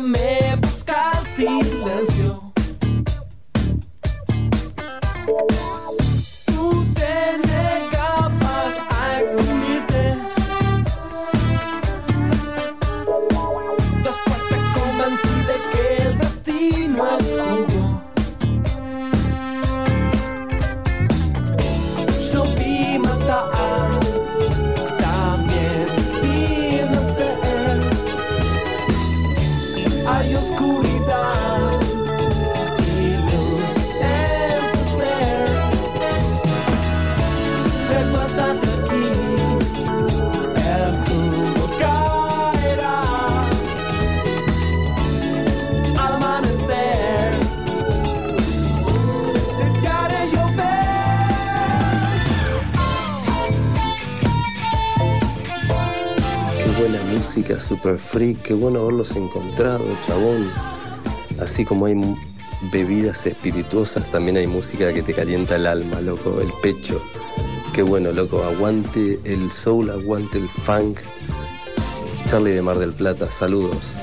Me buscar silêncio Rick, qué bueno haberlos encontrado, chabón. Así como hay bebidas espirituosas, también hay música que te calienta el alma, loco, el pecho. Qué bueno, loco, aguante el soul, aguante el funk. Charlie de Mar del Plata, saludos.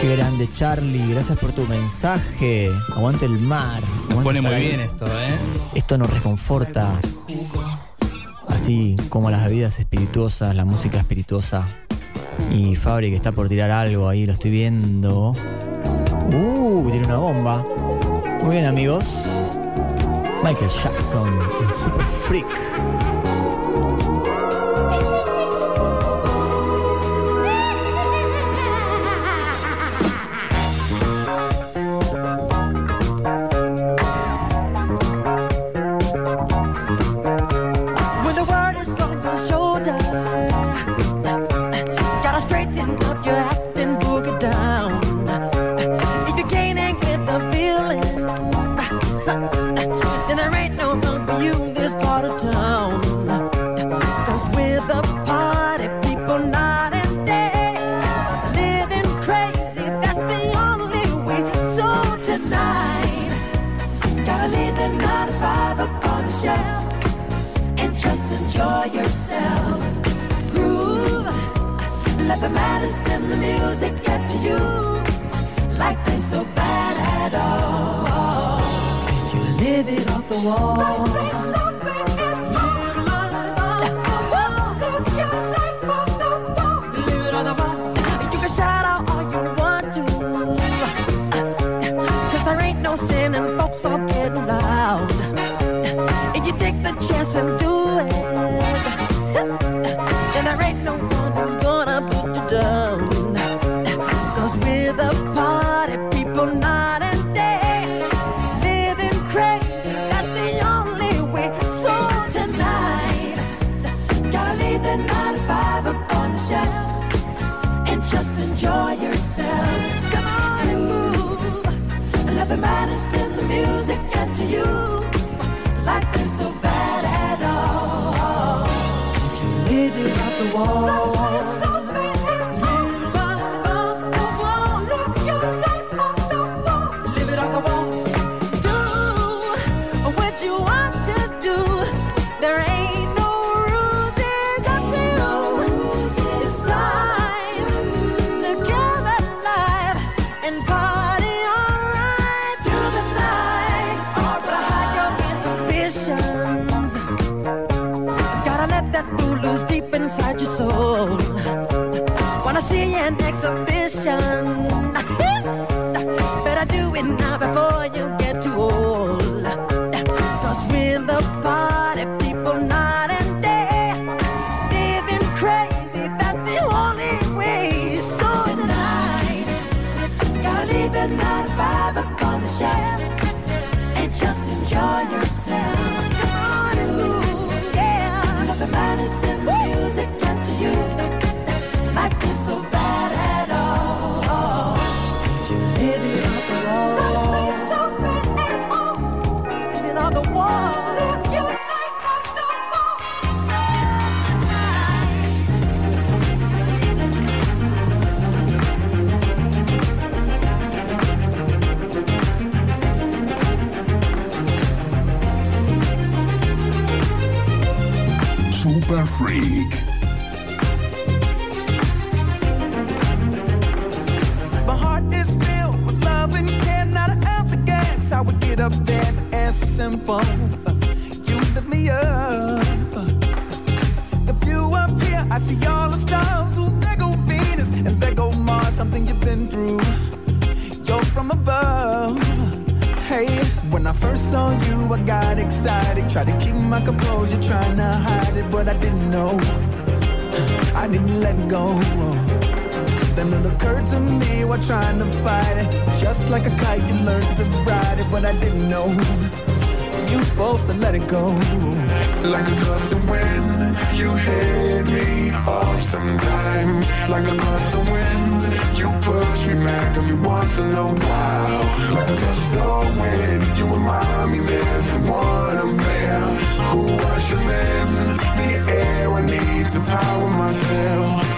Qué grande Charlie, gracias por tu mensaje. Aguante el mar. Pone muy bien esto, ¿eh? Esto nos reconforta así como las bebidas espirituosas, la música espirituosa. Y Fabri que está por tirar algo ahí, lo estoy viendo. Uh, tiene una bomba. Muy bien amigos. Michael Jackson, el Super Freak. baby, up the wall. you simple. You lift me up. The view up here, I see all the stars. Ooh, there go Venus and there go Mars. Something you've been through. You're from above. Hey, when I first saw you, I got excited. Tried to keep my composure, trying to hide it, but I didn't know. I didn't let go. Then it occurred to me while trying to fight it. Just like a kite, you learned to ride it, but I didn't know. You supposed to let it go. Like a gust of wind, you hit me off sometimes. Like a gust of wind, you push me back every once in a while. Like a gust of wind, you remind me there's someone up there who ushes in the air. I need to power myself.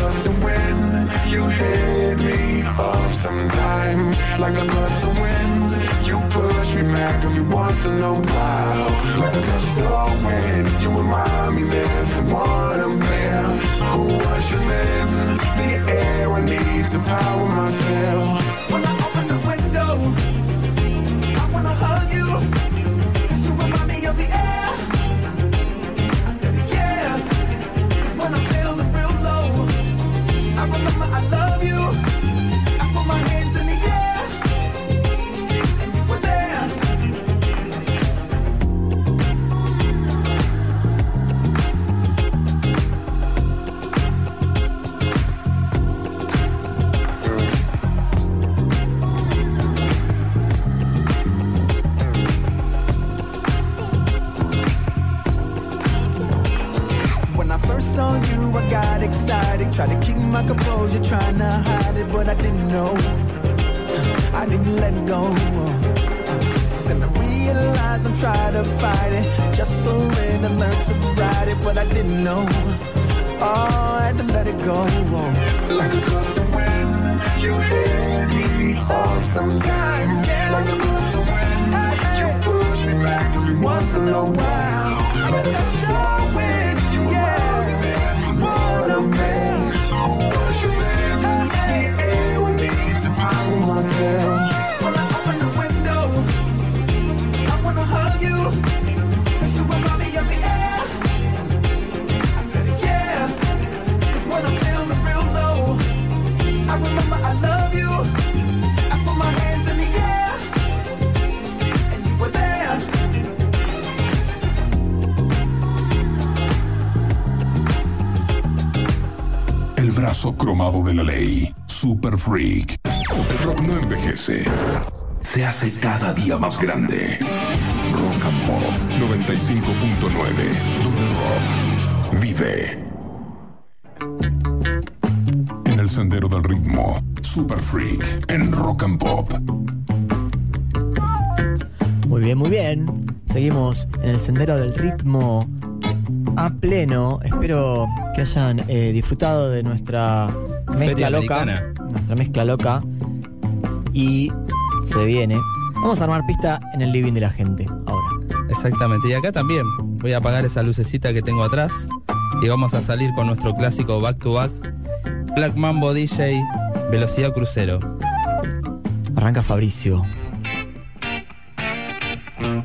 Gust of wind, you hit me off sometimes. Like a gust of wind, you push me back every once in a while. Like a gust of wind, you remind me there's someone up there who ushes in the air. I need to power myself. Freak. El rock no envejece. Se hace cada día más grande. Rock and Pop 95.9. Donde el rock vive. En el sendero del ritmo. Super Freak. En Rock and Pop. Muy bien, muy bien. Seguimos en el sendero del ritmo a pleno. Espero que hayan eh, disfrutado de nuestra mezcla Feria loca. Americana. Nuestra mezcla loca. Y se viene. Vamos a armar pista en el living de la gente ahora. Exactamente, y acá también voy a apagar esa lucecita que tengo atrás y vamos a salir con nuestro clásico back to back Black Mambo DJ Velocidad Crucero. Arranca Fabricio.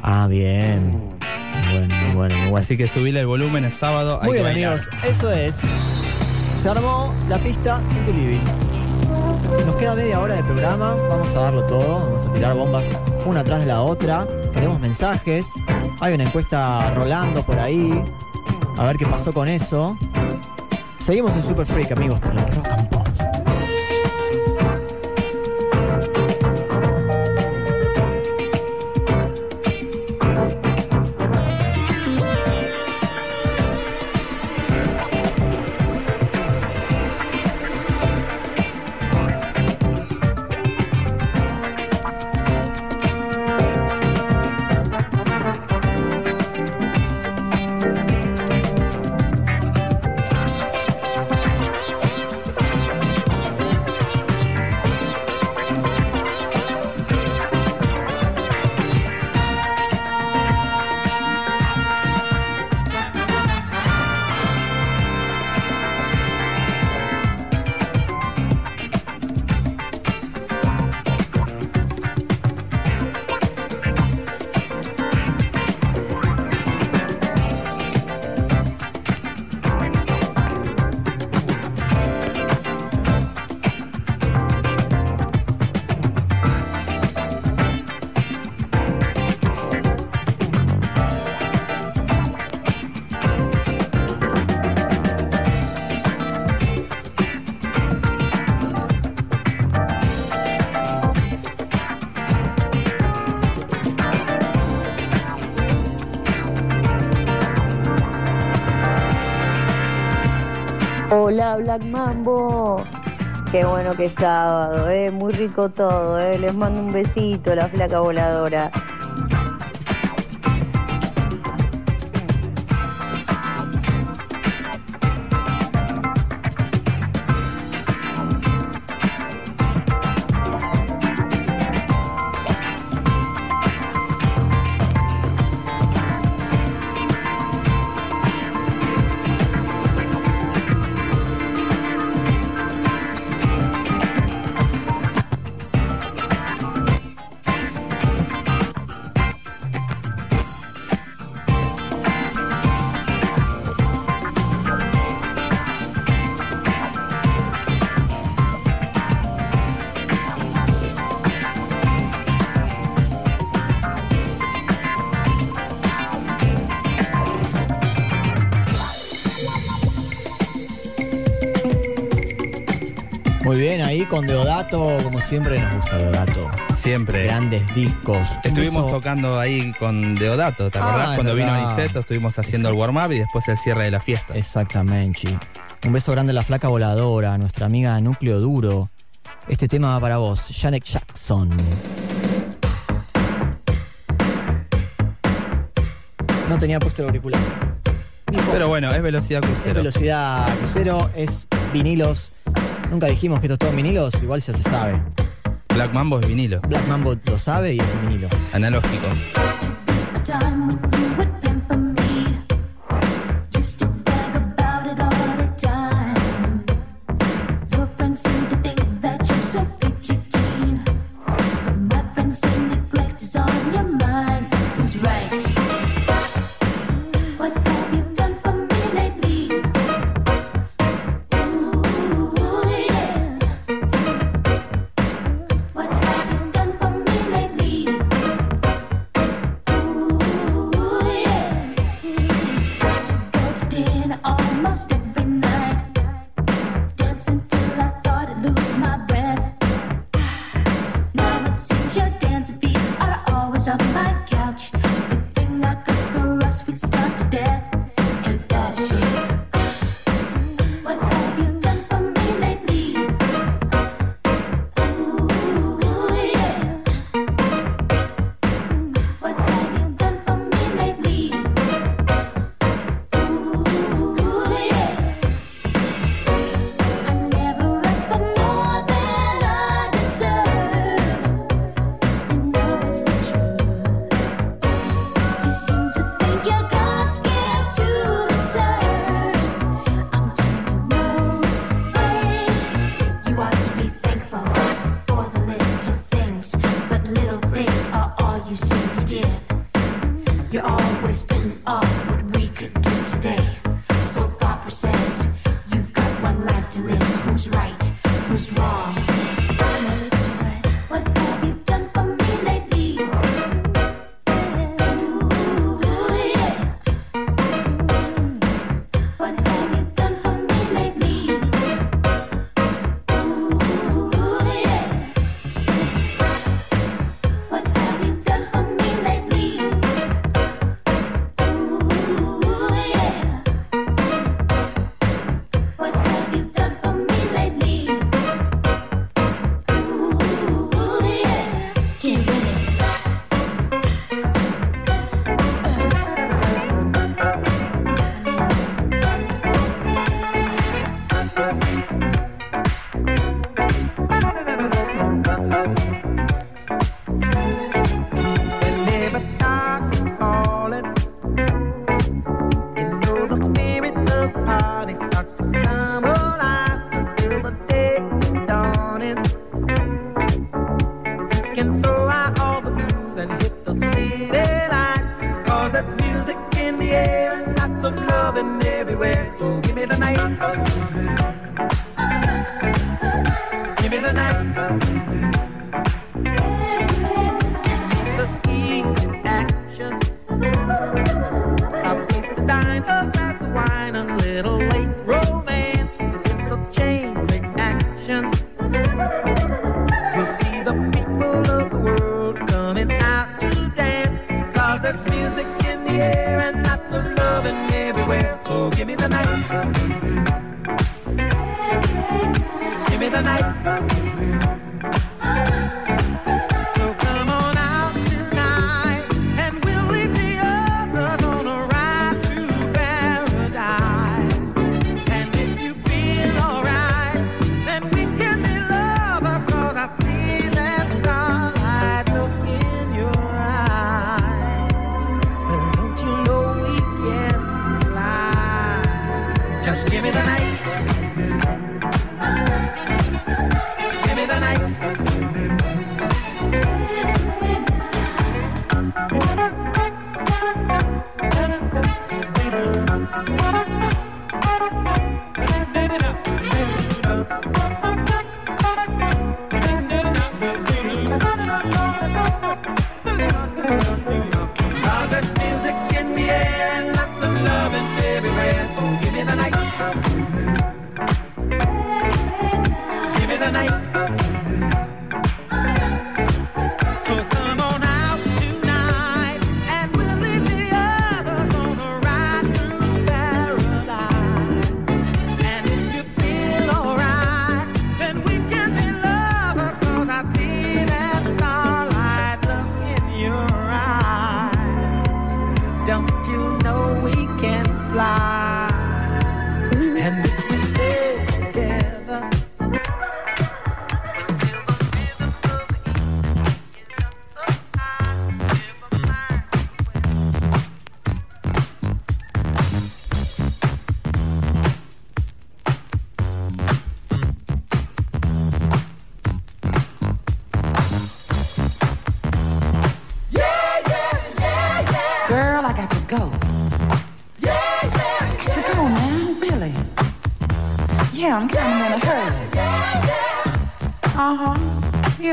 Ah, bien. Bueno, bueno, bueno. Así que subile el volumen, es sábado. Muy que bien, bailar. amigos. Eso es. Se armó la pista en tu living. Queda media hora de programa. Vamos a darlo todo. Vamos a tirar bombas una atrás de la otra. Queremos mensajes. Hay una encuesta rolando por ahí. A ver qué pasó con eso. Seguimos en Super Freak, amigos, por la Rock and Mambo. Qué bueno que es sábado, eh. Muy rico todo, eh. Les mando un besito, la flaca voladora. Con Deodato, como siempre nos gusta Deodato. Siempre. Grandes discos. Estuvimos Incluso- tocando ahí con Deodato, ¿te Ah, acordás? es Cuando vino. Aniceto estuvimos haciendo el warm-up y después el cierre de la fiesta. Exactamente. Un beso grande a la flaca voladora, nuestra amiga Núcleo Duro. Este tema va para vos, Janet Jackson. No tenía puesto el auricular. Pero bueno, es velocidad Es crucero. velocidad crucero, es vinilos. Nunca dijimos que esto es todo vinilos, igual ya se sabe. Black Mambo es vinilo, Black Mambo lo sabe y es en vinilo. analógico.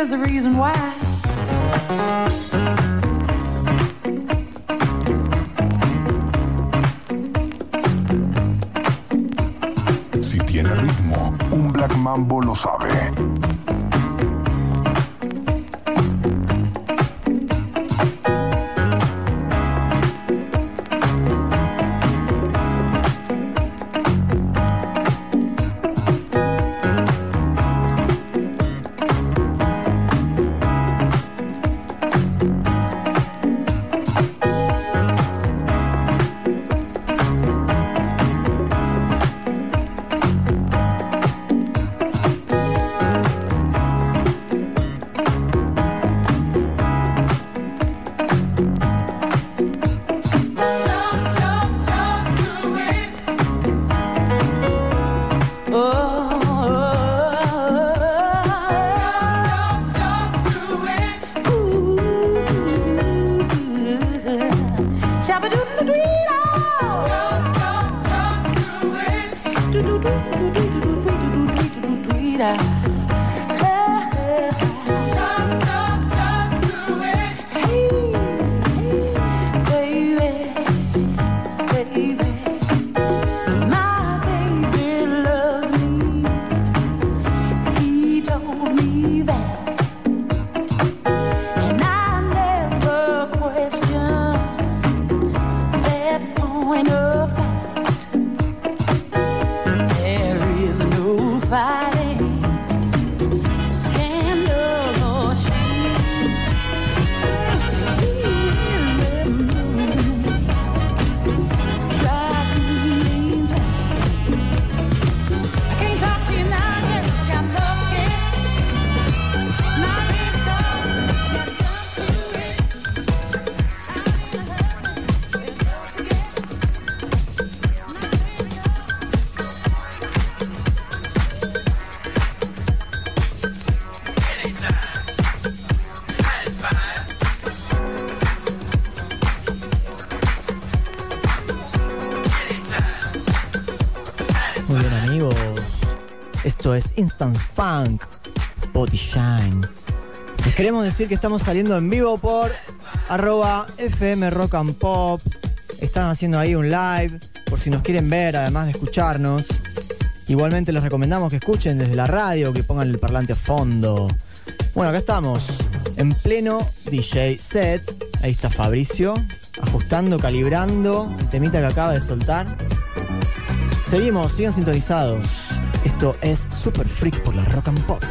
Here's the reason why. Esto es Instant Funk, Body Shine. Les queremos decir que estamos saliendo en vivo por arroba FM Rock and Pop. Están haciendo ahí un live por si nos quieren ver, además de escucharnos. Igualmente les recomendamos que escuchen desde la radio, que pongan el parlante a fondo. Bueno, acá estamos, en pleno DJ set. Ahí está Fabricio, ajustando, calibrando el temita que acaba de soltar. Seguimos, sigan sintonizados. Esto es Super Freak por la Rock and Pop.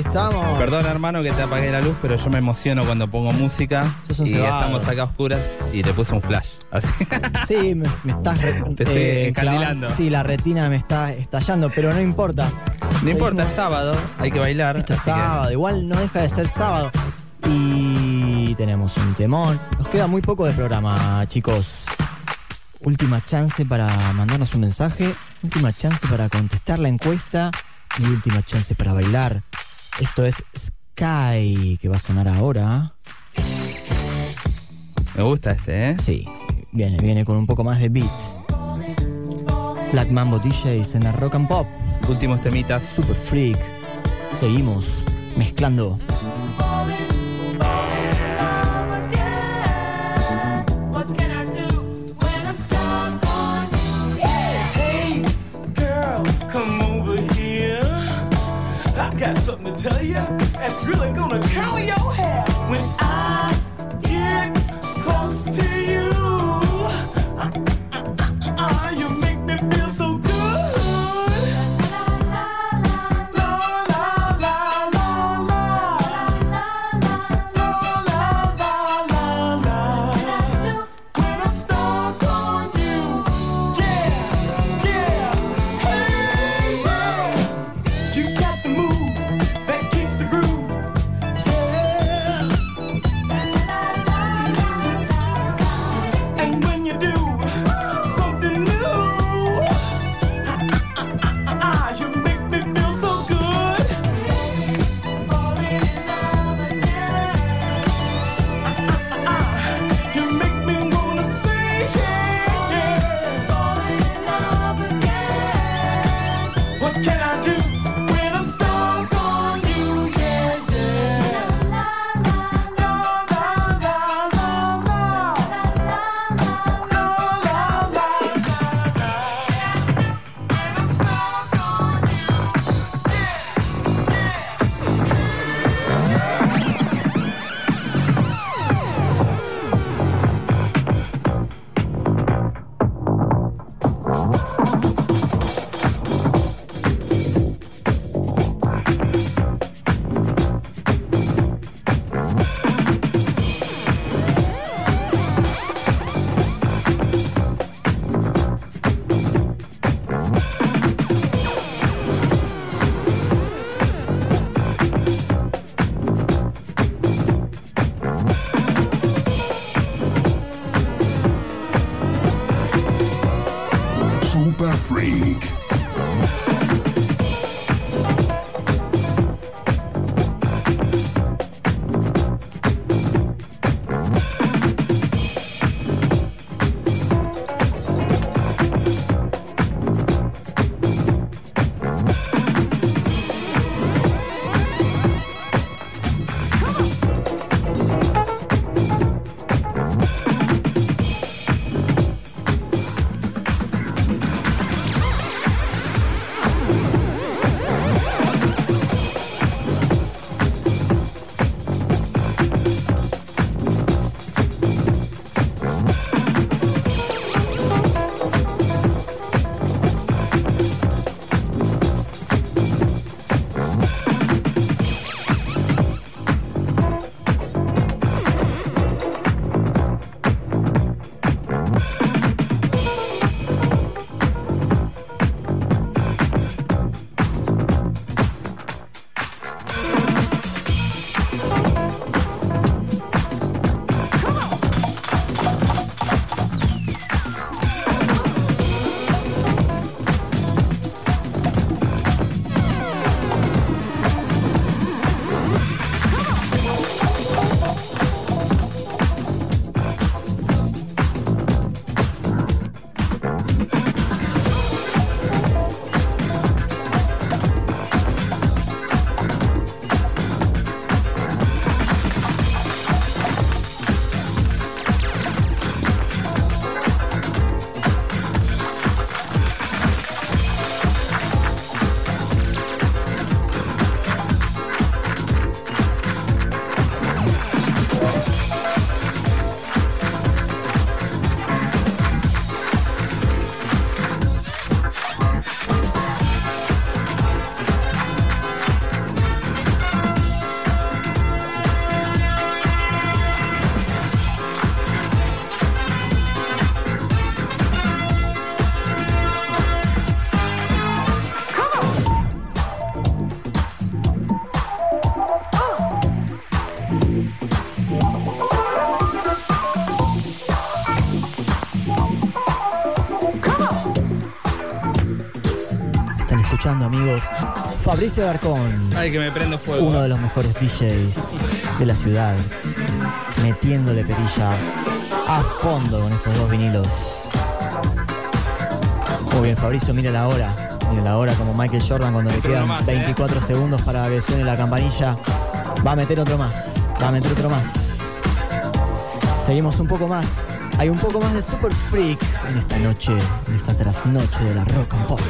Ahí estamos. Perdón, hermano, que te apagué la luz, pero yo me emociono cuando pongo música. Sos un y cebado. estamos acá a oscuras y le puse un flash. Así. Sí, me, me estás re- Te estoy encandilando. clavando- Sí, la retina me está estallando, pero no importa. No importa, es sábado, hay que bailar. Esto es que- sábado, igual no deja de ser sábado. Y tenemos un temón. Nos queda muy poco de programa, chicos. Última chance para mandarnos un mensaje, última chance para contestar la encuesta y última chance para bailar. Esto es Sky, que va a sonar ahora. Me gusta este, ¿eh? Sí, viene, viene con un poco más de beat. Black Mambo DJs en la Rock and Pop. Últimos temitas. Super Freak. Seguimos mezclando. Tell you that's really gonna curl your hair. When I get close to amigos. Fabricio Alarcón, Ay, que me prendo fuego. uno de los mejores DJs de la ciudad, metiéndole perilla a fondo con estos dos vinilos. Muy bien, Fabricio, mira la hora. Mira la hora como Michael Jordan cuando le quedan más, ¿eh? 24 segundos para que suene la campanilla. Va a meter otro más. Va a meter otro más. Seguimos un poco más. Hay un poco más de Super Freak en esta noche, en esta trasnoche de la Rock and Pop.